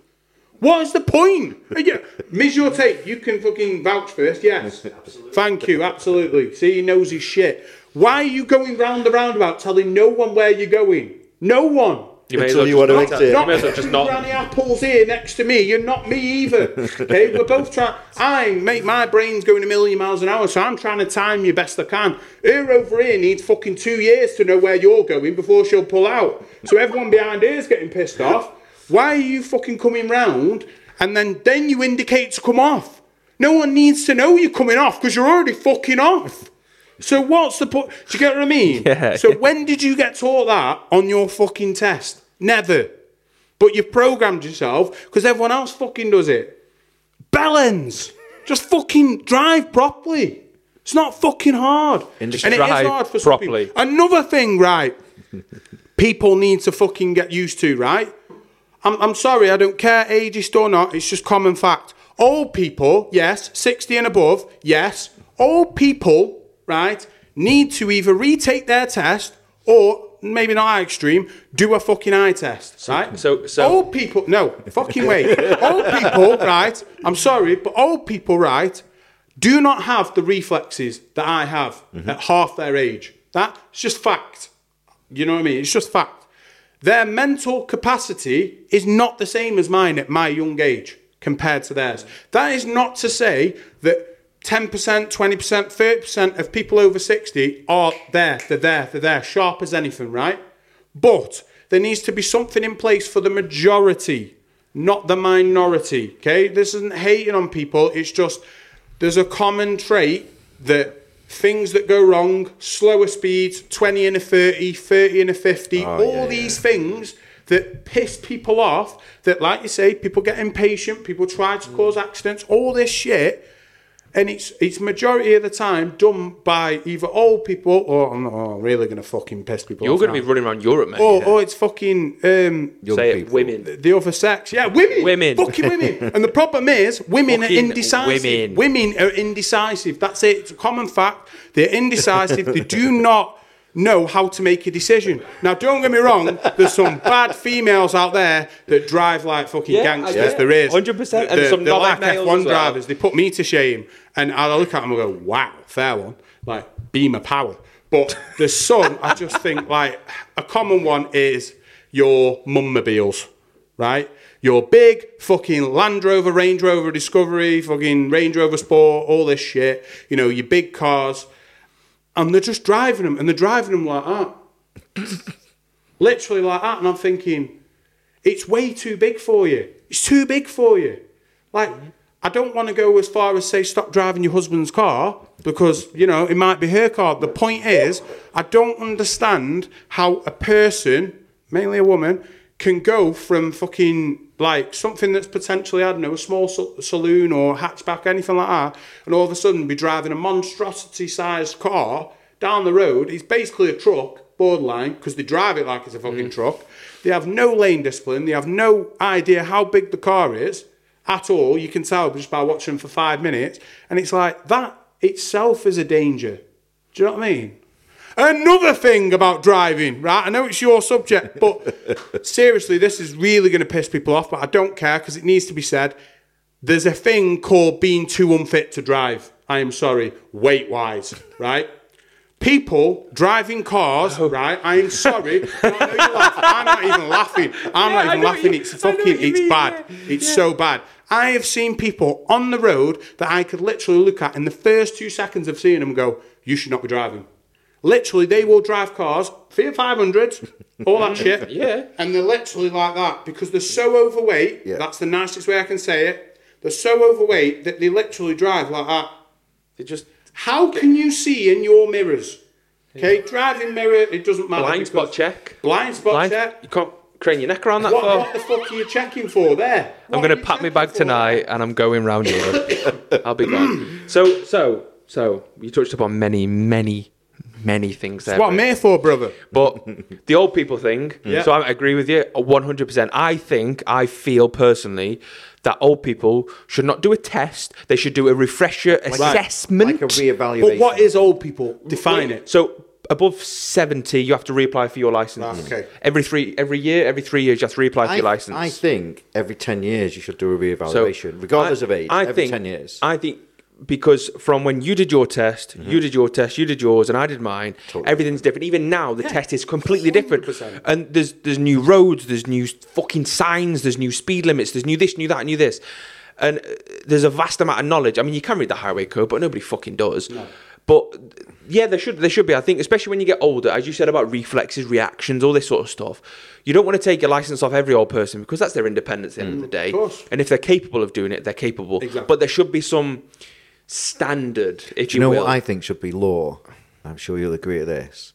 What is the point? You- Ms. Your tape, you can fucking vouch for this, yes. *laughs* Thank you, absolutely. See, he knows his shit. Why are you going round the roundabout telling no one where you're going? No one. You may as Until well you want to not- exit. You Not well just not. Granny Apple's here next to me. You're not me either. *laughs* Okay, we're both trying. I make my brain's going a million miles an hour, so I'm trying to time you best I can. Her over here needs fucking two years to know where you're going before she'll pull out. So everyone behind her's getting pissed off. Why are you fucking coming round and then then you indicate to come off? No one needs to know you're coming off because you're already fucking off. So what's the point? Do you get what I mean? *laughs* Yeah. So when did you get taught that on your fucking test? Never. But you've programmed yourself because everyone else fucking does it. Balance. Just fucking drive properly. It's not fucking hard. And and it is hard for properly. people. Another thing, right? *laughs* people need to fucking get used to, right? I'm, I'm sorry, I don't care ageist or not. It's just common fact. Old people, yes, 60 and above, yes. Old people, right, need to either retake their test or maybe not eye extreme, do a fucking eye test, right? so- so- old people, no, fucking wait. *laughs* old people, right? I'm sorry, but old people, right, do not have the reflexes that I have mm-hmm. at half their age. That's just fact. You know what I mean? It's just fact. Their mental capacity is not the same as mine at my young age compared to theirs. That is not to say that 10%, 20%, 30% of people over 60 are there, they're there, they're there, sharp as anything, right? But there needs to be something in place for the majority, not the minority, okay? This isn't hating on people, it's just there's a common trait that things that go wrong, slower speeds, 20 and a 30, 30 and a 50, all yeah, these things that piss people off, that, like you say, people get impatient, people try to mm. cause accidents, all this shit. And it's it's majority of the time done by either old people or I'm oh, I'm really gonna fucking piss people You're off. going to now. be running around Europe, mate. or, or it's fucking um, Young Say it, women. the other sex. Yeah, women. Women. Fucking women. *laughs* and the problem is, women are Fucking indecisive. women. are indecisive. That's it. It's a common fact. They're indecisive. they do not know how to make a decision. Now, don't get me wrong. There's some *laughs* bad females out there that drive like fucking Yeah, gangsters. yeah. There is 100%, and They're- some they're like F1 well. drivers. They put me to shame. And I look at them and go, wow, fair one. Like, beam of power. But the son, I just think *laughs* like a common one is your mummobiles, right? Your big fucking Land Rover, Range Rover Discovery, fucking Range Rover Sport, all this shit. You know, your big cars, and they're just driving them, and they're driving them like that, *laughs* literally like that. And I'm thinking, it's way too big for you. It's too big for you. Like, I don't want to go as far as say stop driving your husband's car because you know it might be her car. The point is, I don't understand how a person, mainly a woman, can go from fucking like something that's potentially I don't know a small saloon or hatchback, anything like that, and all of a sudden be driving a monstrosity-sized car down the road. It's basically a truck, borderline, because they drive it like it's a fucking mm. truck. They have no lane discipline. They have no idea how big the car is at all. You can tell just by watching for five minutes. And it's like that itself is a danger. Do you know what I mean? Another thing about driving, right? I know it's your subject, but *laughs* seriously, this is really going to piss people off, but I don't care because it needs to be said. There's a thing called being too unfit to drive. I am sorry, weight wise, right? People driving cars, right? I am sorry. *laughs* I know you laugh. I'm not even laughing. I'm Yeah, not even laughing. you- It's fucking, it's mean, bad. yeah. It's so bad. I have seen people on the road that I could literally look at in the first two seconds of seeing them go, you should not be driving. Literally, they will drive cars, Fiat 500s, all that shit. *laughs* Yeah. And they're literally like that because they're so overweight. Yeah. That's the nicest way I can say it. They're so overweight that they literally drive like that. They just How can you see in your mirrors? Okay, driving mirror, it doesn't matter. blind spot check. Blind spot Blind. check. You can't crane your neck around that What, far. what the fuck are you checking for there? I'm What gonna you pack my checking bag for? tonight and I'm going round Europe. *coughs* I'll be gone. So, so, so you touched upon many, many, many things there. What I'm Brett. here for, brother. But the old people thing, *laughs* Yeah. so I agree with you 100%. I think, I feel personally that old people should not do a test, they should do a refresher assessment. Like a reevaluation. But what is old people? Define it. So above 70, you have to reapply for your license. Ah, okay. Every three every year, every three years, you have to reapply for I, your license. I think every 10 years you should do a So, reevaluation, regardless I- of age, I every think, 10 years. I think because from when you did your test, you did your test, you did yours, and I did mine. Mm-hmm. Totally. Everything's different. Even now, the test is completely different. 100%. And there's there's new roads, there's new fucking signs, there's new speed limits, there's new this, new that, new this, and uh, there's a vast amount of knowledge. I mean, you can read the highway code, but nobody fucking does. But yeah, there should there should be. I think, especially when you get older, as you said about reflexes, reactions, all this sort of stuff. You don't want to take your license off every old person because that's their independence at the end of the day. course. And if they're capable of doing it, they're capable. Exactly. But there should be some standard, if you, you know will. what I think should be law? I'm sure you'll agree with this.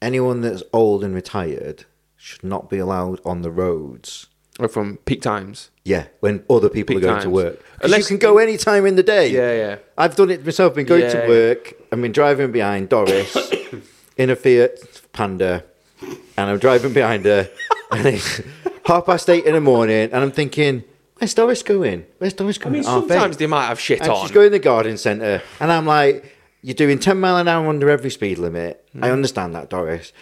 Anyone that's old and retired should not be allowed on the roads. Or from peak times. Yeah, when other people Peak are going to work. Unless- you can go any time in the day. Yeah, yeah. I've done it myself. Been going Yeah. to work. I've been driving behind Doris *coughs* in a Fiat Panda, and I'm driving behind her, and it's *laughs* half past eight in the morning, and I'm thinking, "Where's Doris going? Where's Doris going? I going?" mean, eight?" sometimes they might have shit And on. she's going to the garden centre, and I'm like, "You're doing ten mile an hour under every speed limit. Hmm. I understand that, Doris.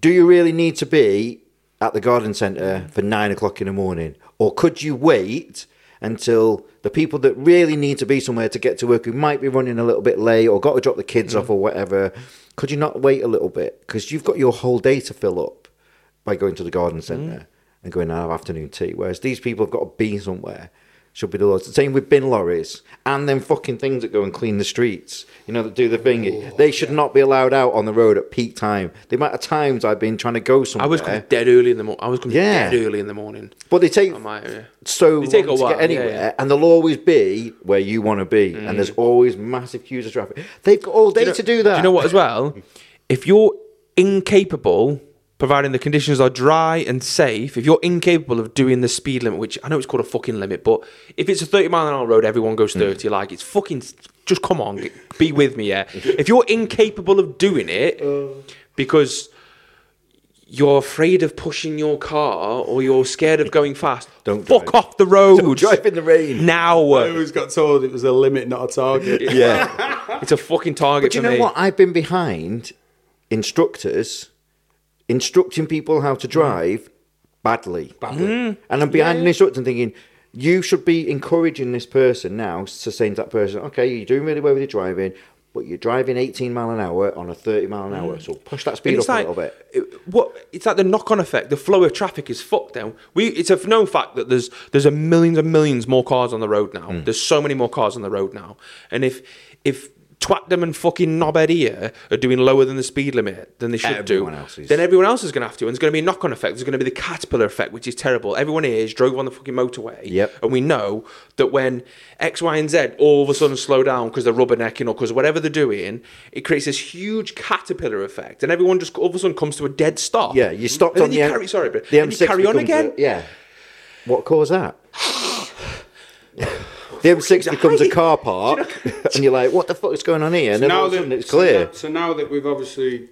Do you really need to be at the garden centre for nine o'clock in the morning, or could you wait until the people that really need to be somewhere to get to work, who might be running a little bit late, or got to drop the kids Hmm. off, or whatever? Could you not wait a little bit because you've got your whole day to fill up by going to the garden centre Hmm. And going to have afternoon tea, whereas these people have got to be somewhere." should be the. The same with bin lorries and them fucking things that go and clean the streets. You know, that do the thing. they should not be allowed out on the road at peak time. The amount of times I've been trying to go I somewhere, was coming dead early in the morning. I was coming Yeah. dead early in the morning. but they take my area. so They take a long to get anywhere, yeah, yeah. and they'll always be where you want to be, and there's always massive queues of traffic. They've got all day Mm. know- to do that. Do you know what, as well? If you're incapable, providing the conditions are dry and safe, if you're incapable of doing the speed limit, which I know it's called a fucking limit, but if it's a 30 mile an hour road, everyone goes mm. 30. Like, it's fucking. Just come on, be with me, yeah? *laughs* If you're incapable of doing it uh. because you're afraid of pushing your car or you're scared of going fast, *laughs* Don't fuck drive. off the road. Don't drive in the rain. Now. I always got told it was a limit, not a target. Yeah. *laughs* It's a fucking target But you for know me. what? I've been behind instructors instructing people how to drive badly. Badly. Mm. And I'm behind an instructor thinking, you should be encouraging this person now to saying to that person, okay, you're doing really well with your driving, but you're driving 18 mile an hour on a 30 mile an hour. So push that speed And up it's a little bit. it- what it's like the knock-on effect. The flow of traffic is fucked now. We it's a known fact that there's there's a millions and millions more cars on the road now. Hmm. There's so many more cars on the road now, and if if Twatdom and fucking knobhead here are doing lower than the speed limit than they should Everyone do, then everyone else is going to have to, and there's going to be a knock-on effect. There's going to be the caterpillar effect, which is terrible. Everyone here is drove on the fucking motorway, Yep. and we know that when X, Y, and Z all of a sudden slow down because they're rubbernecking or because whatever they're doing, it creates this huge caterpillar effect, and everyone just all of a sudden comes to a dead stop. Yeah, you stopped on the you M- carry, sorry, but the then you M6 carry on again. a- yeah. What caused that? *sighs* *laughs* the M6 becomes a car *laughs* park, *laughs* and you're like, "What the fuck is going on here?" And then all of a sudden it's so clear. now- So now that we've obviously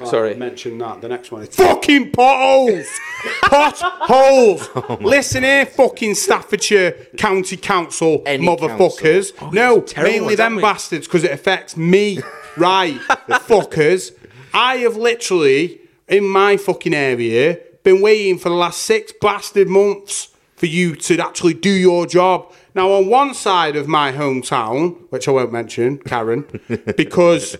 uh, Sorry. mentioned that, the next one is fucking potholes, *laughs* potholes. Oh Listen here, fucking Staffordshire County Council Any motherfuckers. council. no, mainly them we? bastards because it affects me, right? fuckers. I have literally in my fucking area been waiting for the last six blasted months for you to actually do your job. Now, on one side of my hometown, which I won't mention, Karen, *laughs* because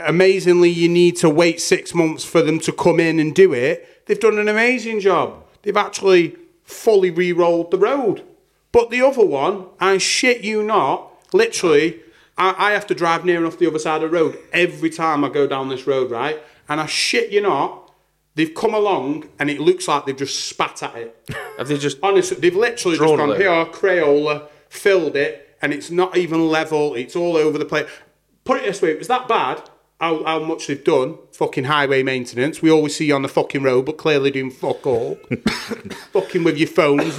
amazingly you need to wait six months for them to come in and do it, they've done an amazing job. They've actually fully re rolled the road. But the other one, I shit you not, literally, I, I have to drive near enough the other side of the road every time I go down this road, right? And I shit you not, they've come along and it looks like they've just spat at it. *laughs* Have they just Honestly, they've literally just gone here, Crayola, filled it, and it's not even level. It's all over the place. Put it this way: it was that bad. How, how much they've done? Fucking highway maintenance. We always see you on the fucking road, but clearly doing fuck all. *laughs* fucking with your phones.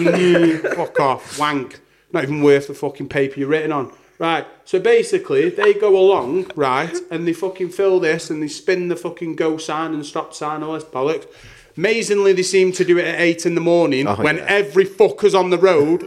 Fuck off, wank. Not even worth the fucking paper you're written on. Right. So basically, they go along, right, and they fucking fill this and they spin the fucking go sign and stop sign, all this bollocks. Amazingly, they seem to do it at eight in the morning Oh, when yeah. every fucker's on the road,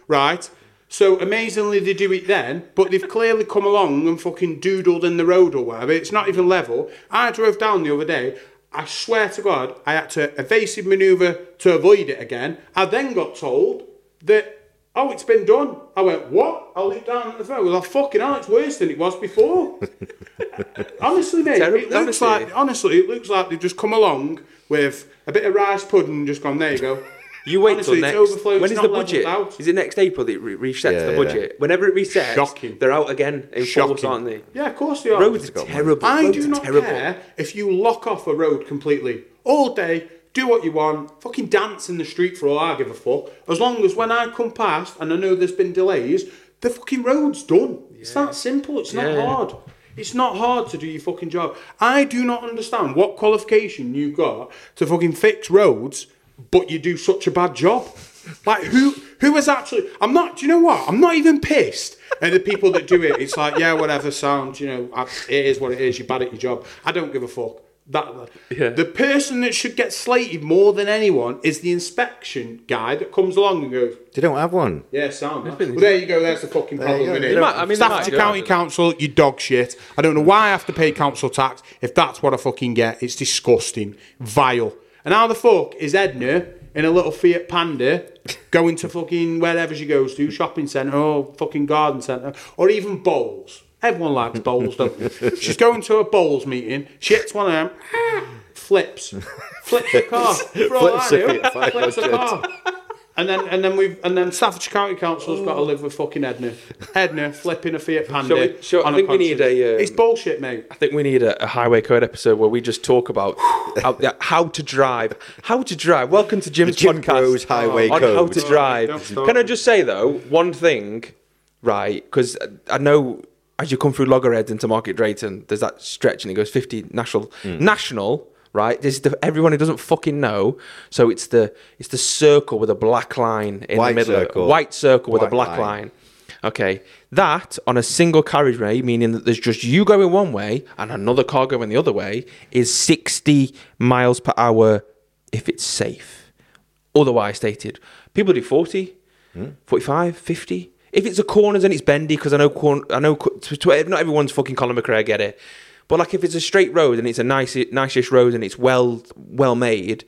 *laughs* right? So amazingly, they do it then, but they've clearly come along and fucking doodled in the road or whatever. It's not even level. I drove down the other day. I swear to God, I had to evasive manoeuvre to avoid it again. I then got told that, oh, it's been done. I went, what? I looked down at the phone. I was like, fucking hell, it's worse than it was before. *laughs* honestly, mate, Terrible, it looks honestly. like, honestly, it looks like they've just come along with a bit of rice pudding and just gone, there you go. *laughs* You wait Honestly, till it's next. overflowed, When it's is the budget? out. Is it next April that it re- resets Yeah, the yeah. budget? Whenever it resets, Shocking. they're out again in force, Shocking. aren't they? Yeah, of course they are. Roads are terrible. I Roads do are not terrible. care if you lock off a road completely all day. Do what you want. Fucking dance in the street for all I give a fuck. As long as when I come past and I know there's been delays, the fucking road's done. It's that simple. It's not Yeah. hard. It's not hard to do your fucking job. I do not understand what qualification you've got to fucking fix roads, but you do such a bad job. Like who who is actually I'm not do you know what? I'm not even pissed at the people that do it. It's like, yeah, whatever sound, you know, it is what it is, you're bad at your job. I don't give a fuck. That Yeah. the person that should get slated more than anyone is the inspection guy that comes along and goes, They don't have one. yeah, sound. Well, there you go. There's the fucking you problem. go. innit? They might- I mean, they Staffordshire might do County that. Council, you dog shit. I don't know why I have to pay council tax if that's what I fucking get. It's disgusting, vile. And how the fuck is Edna in a little Fiat Panda going to fucking wherever she goes to, shopping centre or fucking garden centre or even bowls? Everyone likes bowls, don't they? She's going to a bowls meeting. She hits one of them. Flips, flips the car. For *laughs* all Flips I a know, flips the car. And then and then we've and then Staffordshire County Council's got to live with fucking Edna. Edna flipping a Fiat Panda. Shall we- shall- I think we need conscience. a, um, It's bullshit, mate. I think we need a, a highway code episode where we just talk about *sighs* how, yeah, how to drive. How to drive. Welcome to Jim's The Jim podcast Bros Highway on how to drive. Can I just say though one thing, right? Because I know as you come through Loggerheads into Market Drayton, there's that stretch and it goes 50 national. Hmm. National. Right, this is the, everyone who doesn't fucking know. So it's the it's the circle with a black line in White the middle. circle. White circle with a black line. line. Okay, that on a single carriageway, meaning that there's just you going one way and another car going the other way, is 60 miles per hour if it's safe. Otherwise stated. People do 40, hmm. 45, 50. If it's a corners and it's bendy, because I know corn, I know co- to, to, not everyone's fucking Colin McRae, I get it. But like if it's a straight road and it's a nice, nice-ish road and it's well, well made,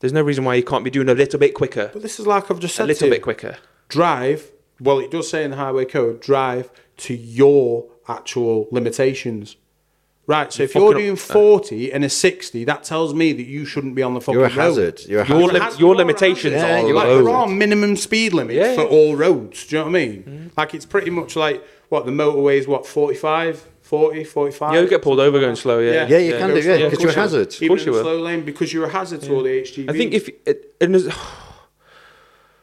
there's no reason why you can't be doing a little bit quicker, But this is like I've just said, a little bit quicker. Drive. Well, it does say in the highway code, drive to your actual limitations. Right, so if you're up- doing 40 and a 60, that tells me that you shouldn't be on the fucking You're a road. hazard. You're a Your hazard. lim- Has- your you're a limitations hazard. are like, there are minimum speed limits Yeah, for yeah. all roads. Do you know what I mean? Like it's pretty much like what the motorway is. What 45, 40, 45. Yeah, you get pulled over going slow. Yeah, Yeah, you can Go do, slow, yeah, of because course you're a you will. hazard. Even course in you the will. slow lane because you're a hazard to all the HGVs. I think if it, *sighs* *sighs* and there's,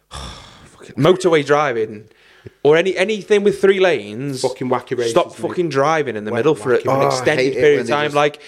fucking motorway driving or any anything with three lanes, Fucking wacky races, Stop fucking driving in the middle for an. Oh, extended period of time. just- Like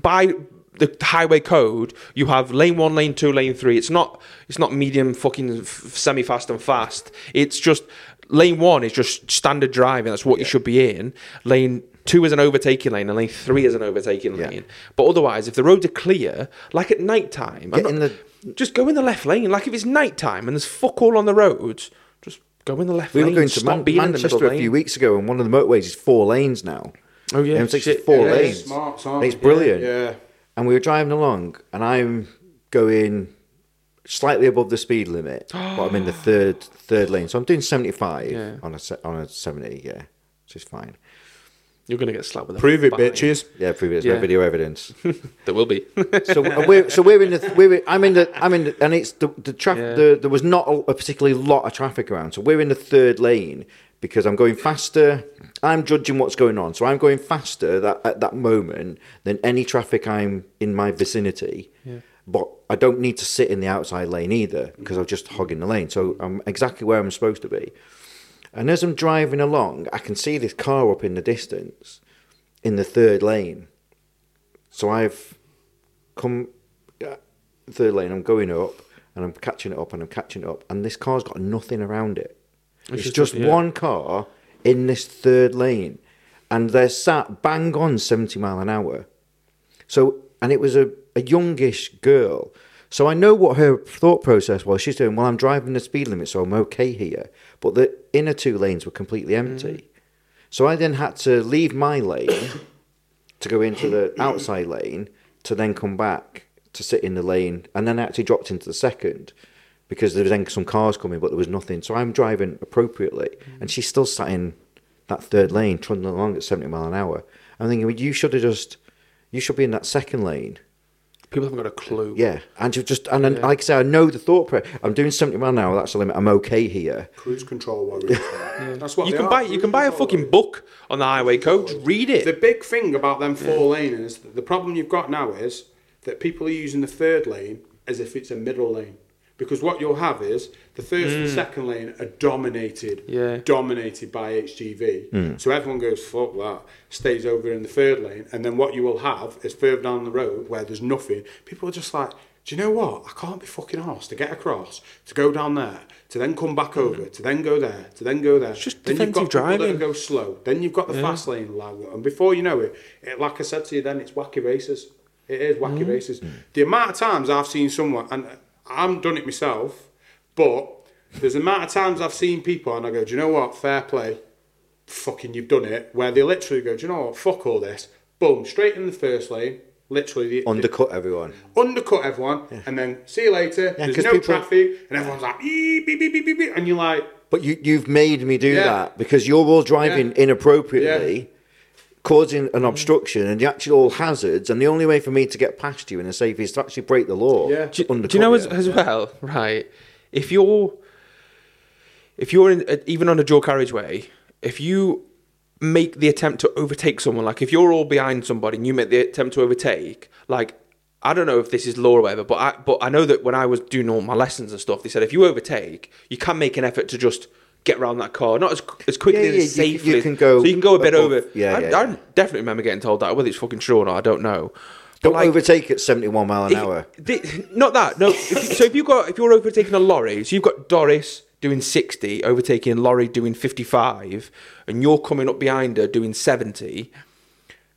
by the highway code, you have lane one, lane two, lane three. It's not it's not medium, fucking semi fast and fast. It's just lane one is just standard driving. That's what you should be in. Lane two is an overtaking lane, and lane three is an overtaking Yeah. lane. But otherwise, if the roads are clear, like at night time, the- just go in the left lane. Like if it's night time and there's fuck all on the roads, just go in the left We lane. were going to Man- being in the Manchester middle a lane. few weeks ago, and one of the motorways is four lanes now. Oh yeah, M6 shit, four yeah. lanes. Smart, smart. It's brilliant. Yeah. And we were driving along, and I'm going slightly above the speed limit, but I'm in the *gasps* third third lane. So I'm doing 75 Yeah. on a on a 70, yeah, which is fine. You're gonna get slapped with a Prove it, fine. bitches. Yeah, previous Yeah. no video evidence. *laughs* There will be. so and we're so we're in the we're in, I'm in the I'm in the, and it's the the traffic Yeah. the, there was not a, a particularly lot of traffic around so we're in the third lane because I'm going faster I'm judging what's going on so I'm going faster that at that moment than any traffic I'm in my vicinity but I don't need to sit in the outside lane either because I'm just hogging the lane so I'm exactly where I'm supposed to be and as I'm driving along I can see this car up in the distance in the third lane so I've come uh, third lane. I'm going up and I'm catching it up and I'm catching it up, and this car's got nothing around it. It's, just- just yeah. one car in this third lane, and they're sat bang on seventy mile an hour. So, and it was a, a youngish girl. So I know what her thought process was. She's doing, well, I'm driving the speed limit, so I'm okay here. But the inner two lanes were completely mm-hmm. empty. So I then had to leave my lane to go into the *coughs* outside lane to then come back to sit in the lane. And then I actually dropped into the second because there was then some cars coming, but there was nothing. So I'm driving appropriately. And mm. she's still sat in that third lane, trundling along at 70 mile an hour. I'm thinking, well, you should have just, you should be in that second lane. People haven't got a clue. Yeah, and you just and then, like I say, I know the thought. Pre- I'm doing seventy mile an hour. That's the limit. I'm okay here. Cruise control warriors. *laughs* That's what You can are, buy you can buy a control fucking book on the highway code. Read it. The big thing about them four laners, the problem you've got now is that people are using the third lane as if it's a middle lane. Because what you'll have is the first and mm. second lane are dominated, Yeah. dominated by HGV. Mm. So everyone goes, fuck that, stays over in the third lane. And then what you will have is further down the road where there's nothing, people are just like, do you know what? I can't be fucking arsed to get across, to go down there, to then come back mm. over, to then go there, to then go there. It's just then you've got people that go slow. Then you've got the fast lane lag, and before you know it, it, like I said to you, then it's wacky races. It is wacky races. The amount of times I've seen someone, and I haven't done it myself, but there's the amount of times I've seen people, and I go, do you know what? Fair play, fucking, you've done it. Where they literally go, do you know what? Fuck all this. Boom, straight in the first lane. Literally, the, Undercut everyone. undercut everyone, and then see you later. There's 'cause no people- traffic, and everyone's like, beep, beep, beep, beep, beep, beep, and you're like, But you, you've made me do Yeah. that because you're all driving Yeah. inappropriately, causing an mm-hmm. obstruction and the actual hazards. And the only way for me to get past you in a safe is to actually break the law. Yeah. do, do you know as, as well, right? If you're if you're in, uh, even on a dual carriageway, if you make the attempt to overtake someone, like if you're all behind somebody and you make the attempt to overtake, like I don't know if this is law or whatever, but I but I know that when I was doing all my lessons and stuff, they said if you overtake, you can make an effort to just get around that car, not as as quickly Yeah, and yeah, as safely. you can go so you can go a bit above- over. yeah, I, yeah, I yeah. definitely remember getting told that. Whether it's fucking true or not, I don't know. Don't like, overtake at 71 mile an if- hour. the- not that. No. If, so if you got if you're overtaking a lorry, so you've got Doris doing sixty, overtaking lorry doing fifty-five, and you're coming up behind her doing seventy,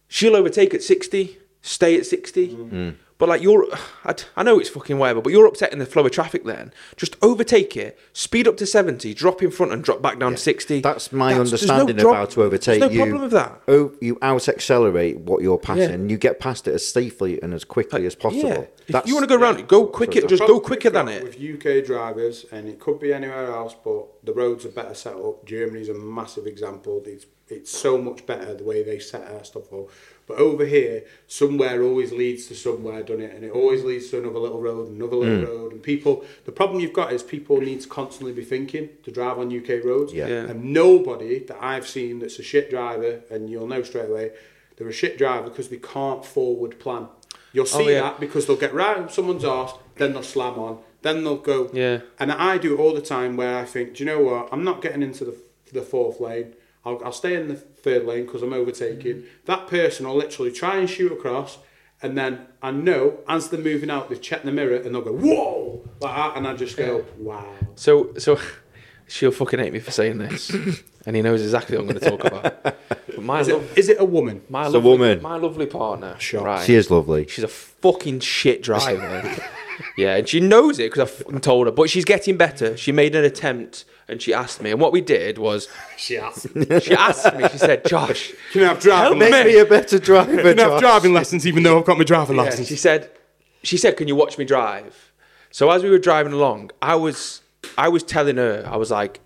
she'll overtake at sixty, stay at 60 Mm. But like you're, *sighs* I, I know it's fucking whatever, but you're upsetting the flow of traffic. Then just overtake it, speed up to seventy, drop in front, and drop back down to sixty. That's my there's no understanding drop- of how to overtake. There's no you, problem with that. Oh, you out accelerate what you're passing. Yeah. You get past it as safely and as quickly as possible. Yeah. If That's- you want to go around, it, go quicker. The Just go quicker than it. With UK drivers, and it could be anywhere else, but the roads are better set up. Germany's a massive example. It's it's so much better the way they set our stuff up. But over here, somewhere always leads to somewhere, I done it, and it always leads to another little road, another little mm. road, and people. The problem you've got is people need to constantly be thinking to drive on UK roads, Yeah. Yeah. and nobody that I've seen that's a shit driver, and you'll know straight away, they're a shit driver because they can't forward plan. You'll oh, see Oh, yeah. that because they'll get right on someone's arse, then they'll slam on, then they'll go. Yeah. And I do it all the time where I think, do you know what? I'm not getting into the, the fourth lane. I'll, I'll stay in the third lane because I'm overtaking. Mm-hmm. That person will literally try and shoot across, and then I know as they're moving out, they check the mirror and they'll go, whoa! Like that, and I just go, wow. So, so *laughs* she'll fucking hate me for saying this, *laughs* and he knows exactly what I'm going to talk about. *laughs* But my Is love, it, is it a woman? my It's a lovely, woman. my lovely partner, Sure. right? She is lovely. She's a fucking shit driver. Yeah, and she knows it because I fucking told her. But she's getting better. She made an attempt, and she asked me, and what we did was *laughs* She has. she asked me. She said, "Josh." Can I have driving Help Make me. me a better driver. Can I have driving lessons even though I've got my driving Yeah, license? she said, she said, "Can you watch me drive?" So as we were driving along, I was, I was telling her, I was like,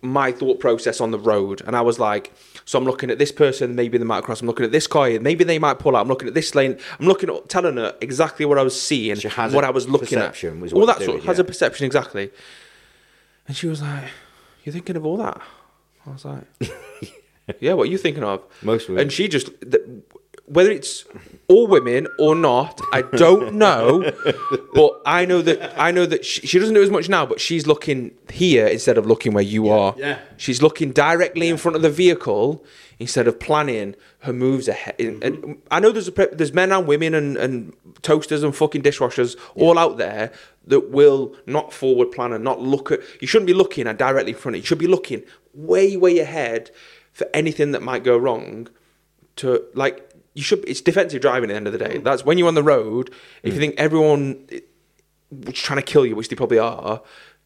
my thought process on the road, and I was like, so I'm looking at this person, maybe they might cross. I'm looking at this car, maybe they might pull out. I'm looking at this lane. I'm looking at telling her exactly what I was seeing, She has what I was looking at. was All that sort has yeah. a perception exactly. And she was like, "You're thinking of all that?" I was like, *laughs* "Yeah, what are you thinking of?" Most women. And she just, th- whether it's all women or not, I don't know. *laughs* but I know that I know that she, she doesn't do as much now. But she's looking here instead of looking where you are. yeah. She's looking directly in front of the vehicle instead of planning her moves ahead. And- And mm-hmm. I know there's a, there's men and women and, and toasters and fucking dishwashers all out there that will not forward plan and not look at. You shouldn't be looking at directly in front. of You You should be looking way way ahead for anything that might go wrong. To like you should. It's defensive driving at the end of the day. Mm. That's when you're on the road. If you mm. think everyone eh, is trying to kill you, which they probably are,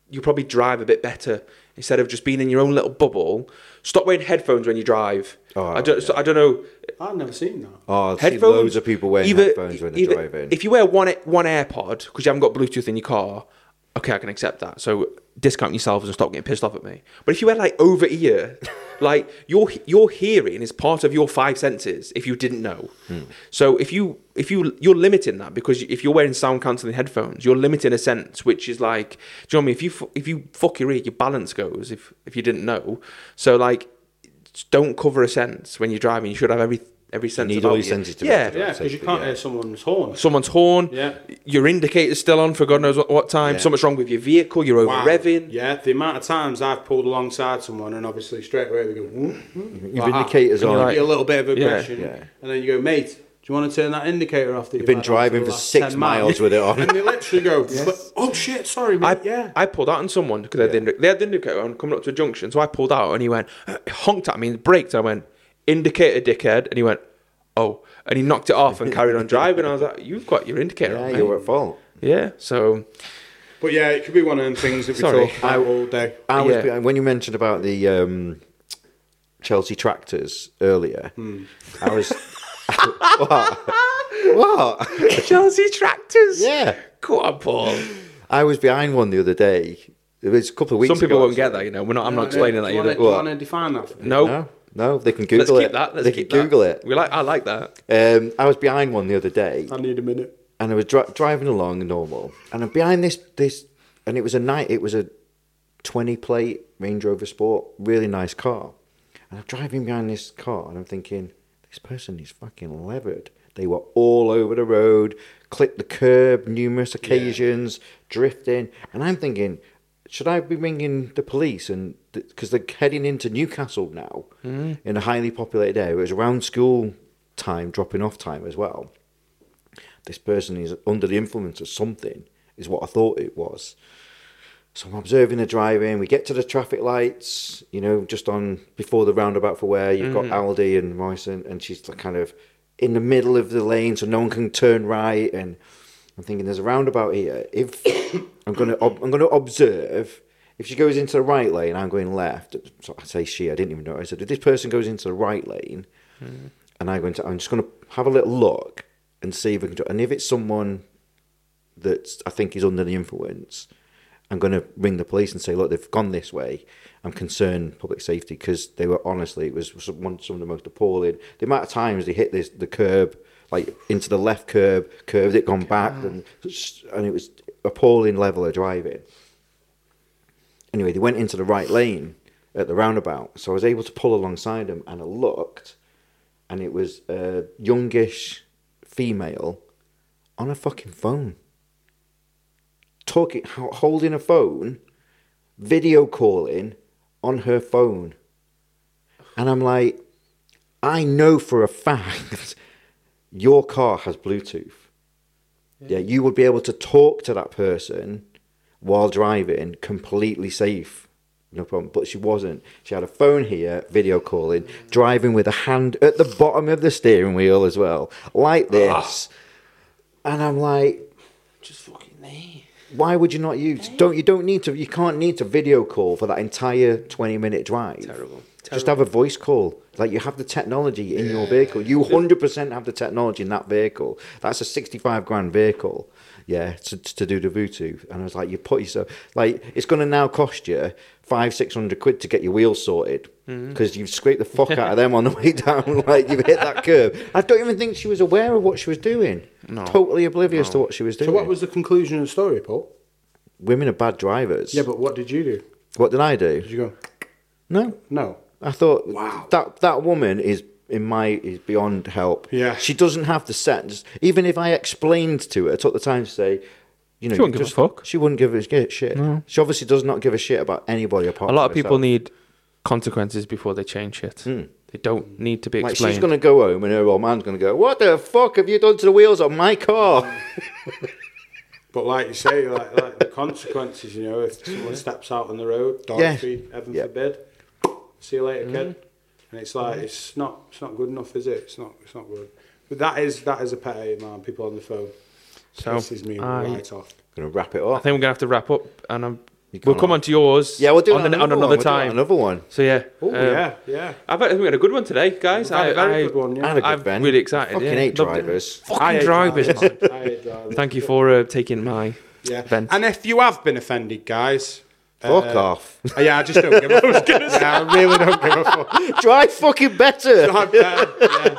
you probably drive a bit better instead of just being in your own little bubble. Stop wearing headphones when you drive. Oh, I don't. So I don't know. I've never seen that. Oh, I've Headphones. seen loads of people wearing either- headphones when they're either- driving. If you wear one one AirPod because you haven't got Bluetooth in your car, okay, I can accept that. So discount yourselves and stop getting pissed off at me. But if you wear like over ear, *laughs* like your your hearing is part of your five senses. If you didn't know, Hmm. so if you if you you're limiting that because if you're wearing sound cancelling headphones, you're limiting a sense, which is like, do you know what I mean? If you if you fuck your ear, your balance goes. If if you didn't know, so like, don't cover a sense when you're driving. You should have every every sense. need about all your you. senses to be yeah, able Yeah, because you can't hear someone's horn. someone's horn, Yeah. your indicator's still on for God knows what, what time, Yeah. something's wrong with your vehicle, you're over Wow. revving. Yeah, the amount of times I've pulled alongside someone and obviously straight away they go, whoop, whoop, Your like ah, indicators on. you're like- Get a little bit of aggression, Yeah. and then you go, mate. Do you want to turn that indicator off? That you've been had on driving for six miles with it on. and they literally go, *laughs* "Oh shit, sorry, mate." I, yeah, I pulled out on someone because they, had the they had the indicator on coming up to a junction, so I pulled out and he went, *laughs* honked at me and braked. And I went, indicator, dickhead. And he went, oh. And he knocked it off and carried on *laughs* driving. I was like, you've got your indicator Yeah, on. mate." you're at fault. Yeah, so but yeah, it could be one of them things that we Sorry. talk about all day. I was Yeah. when you mentioned about the um, Chelsea tractors earlier. I was *laughs* what? What? *laughs* Chelsea tractors. Yeah, Go on, Paul. I was behind one the other day. It was a couple of weeks. Some people ago, won't get that, you know. We're not. I'm not explaining that Do you wanna- either. Do you What? want to define that? For? No, No, no, they can let's Google keep it. that. Let's they keep can that. Google it. We like. I like that. Um, I was behind one the other day, I need a minute. and I was dri- driving along normal, and I'm behind this this, and it was a night. It was a twenty plate Range Rover Sport, really nice car, and I'm driving behind this car, and I'm thinking, this person is fucking levered. They were all over the road, clipped the curb numerous occasions, drifting, and I'm thinking, should I be ringing the police? And because they're heading into Newcastle now, mm. in a highly populated area, it was around school time, dropping off time as well this person is under the influence of something, is what I thought it was. So I'm observing the driving. We get to the traffic lights, you know, just on before the roundabout for where you've got mm-hmm. Aldi and Morrison, and she's like kind of in the middle of the lane, so no one can turn right. And I'm thinking, there's a roundabout here. If *coughs* I'm gonna, ob- I'm gonna observe. If she goes into the right lane, I'm going left. So I say she. I didn't even know. I said, if this person goes into the right lane, hmm. and I'm going to, I'm just going to have a little look and see if I can. do- And if it's someone that I think is under the influence, I'm going to ring the police and say, look, they've gone this way. I'm concerned public safety because they were honestly, it was some, one, some of the most appalling. The amount of times they hit this the curb, like into the left curb, curved it, gone back, and and it was appalling level of driving. Anyway, they went into the right lane at the roundabout, so I was able to pull alongside them, and I looked, and it was a youngish female on a fucking phone talking, holding a phone, video calling on her phone. And I'm like, I know for a *laughs* fact your car has Bluetooth. Yeah. you would be able to talk to that person while driving completely safe. No problem. But she wasn't. She had a phone here, video calling, driving with a hand at the bottom of the steering wheel as well, like ah. this. And I'm like, Just fucking me. why would you not use? Don't you don't need to? You can't need to video call for that entire twenty minute drive. Terrible. Just have a voice call. Like you have the technology in your vehicle. You hundred percent have the technology in that vehicle. That's a sixty-five grand vehicle. Yeah, to, to do the Bluetooth. And I was like, you put yourself like it's going to now cost you five six hundred quid to get your wheels sorted mm-hmm. because you've scraped the fuck out of them on the way down. *laughs* Like you've hit that curve. I don't even think she was aware of what she was doing. No. Totally oblivious to what she was doing. So what was the conclusion of the story, Paul? women are bad drivers? Yeah, but what did you do? What did I do? Did you go? No, No. I thought Wow. that that woman is in my is beyond help. Yeah. she doesn't have the sense. Even if I explained to her, took the time to say, you know, She wouldn't give a fuck. She wouldn't give a shit. shit. She obviously does not give a shit about anybody apart. A lot from of people herself. need consequences before they change shit. Hmm. They don't need to be Like explained. she's gonna go home and her old man's gonna go, "What the fuck have you done to the wheels on my car?" *laughs* But like you say, like, like the consequences, you know, if someone steps out on the road, dog Yeah. feed, heaven Yeah. forbid, see you later, kid. And it's like it's not it's not good enough, is it? It's not it's not good. But that is that is a pet hate, man. People on the phone So, this is me I- right off. gonna wrap it up. I think we're gonna have to wrap up, and I'm, we'll come on to yours. Yeah, we'll do on, it the- on another one. We'll do it time. Another one. So yeah, Oh um, yeah, yeah. I bet we had a good one today, guys. i've had I, a very I, good one, I yeah. had a good I'm Ben. really excited. Fucking yeah. hate Loved it. drivers. I Fucking hate drivers, man. I hate drivers. Thank you for uh, taking my. Yeah. Vent. And if you have been offended, guys. Fuck uh, off. Yeah, I just don't give a *laughs* fuck. yeah, I really don't give a fuck. Drive fucking better. Drive better, yeah.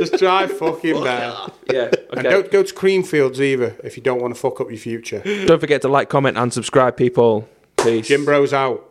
Just drive fucking better. Yeah. And don't go to Creamfields either if you don't want to fuck up your future. Don't forget to like, comment, and subscribe, people. Peace. Jim Bros out.